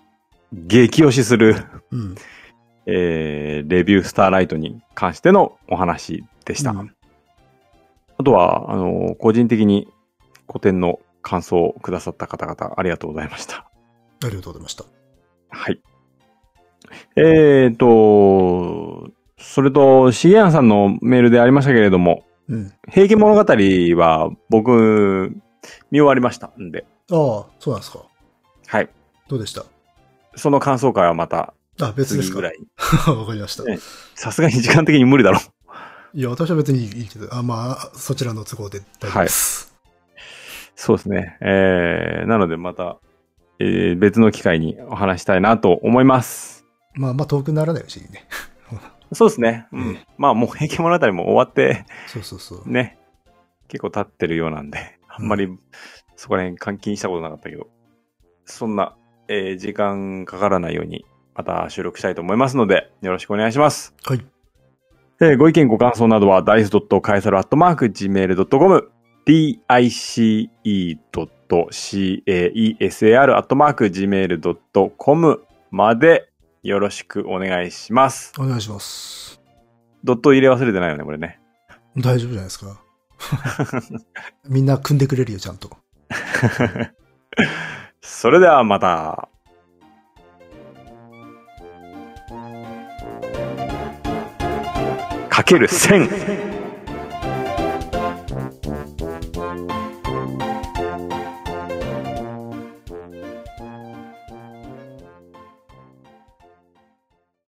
激推しする、うん。えー、レビュースターライトに関してのお話でした。うんあとは、あの、個人的に古典の感想をくださった方々、ありがとうございました。ありがとうございました。はい。えーと、それと、しげやんさんのメールでありましたけれども、うん。平家物語は僕、見終わりましたんで、ああ、そうなんですか。はい。どうでした？その感想会はまたあ、別ですか次ぐらい。わかりました。ねさすがに時間的に無理だろ。いや、私は別にいいけど、あ、まあ、そちらの都合で大丈夫です。そうですね。えー、なのでまた、えー別の機会にお話したいなと思います。まあ、まあ、遠くならないうちにね。そうですね。うん。えまあもう平家物語も終わって、そうそうそう。ね、結構経ってるようなんで、あんまりそこら辺換金したことなかったけど、そんな、えー時間かからないようにまた収録したいと思いますので、よろしくお願いします。はい。えーご意見ご感想などは dice.caesar.gmail.com dice.caesar.gmail.com までよろしくお願いします。お願いします。ドット入れ忘れてないよね、これね。大丈夫じゃないですか。みんな組んでくれるよ、ちゃんと。それではまた。かける1000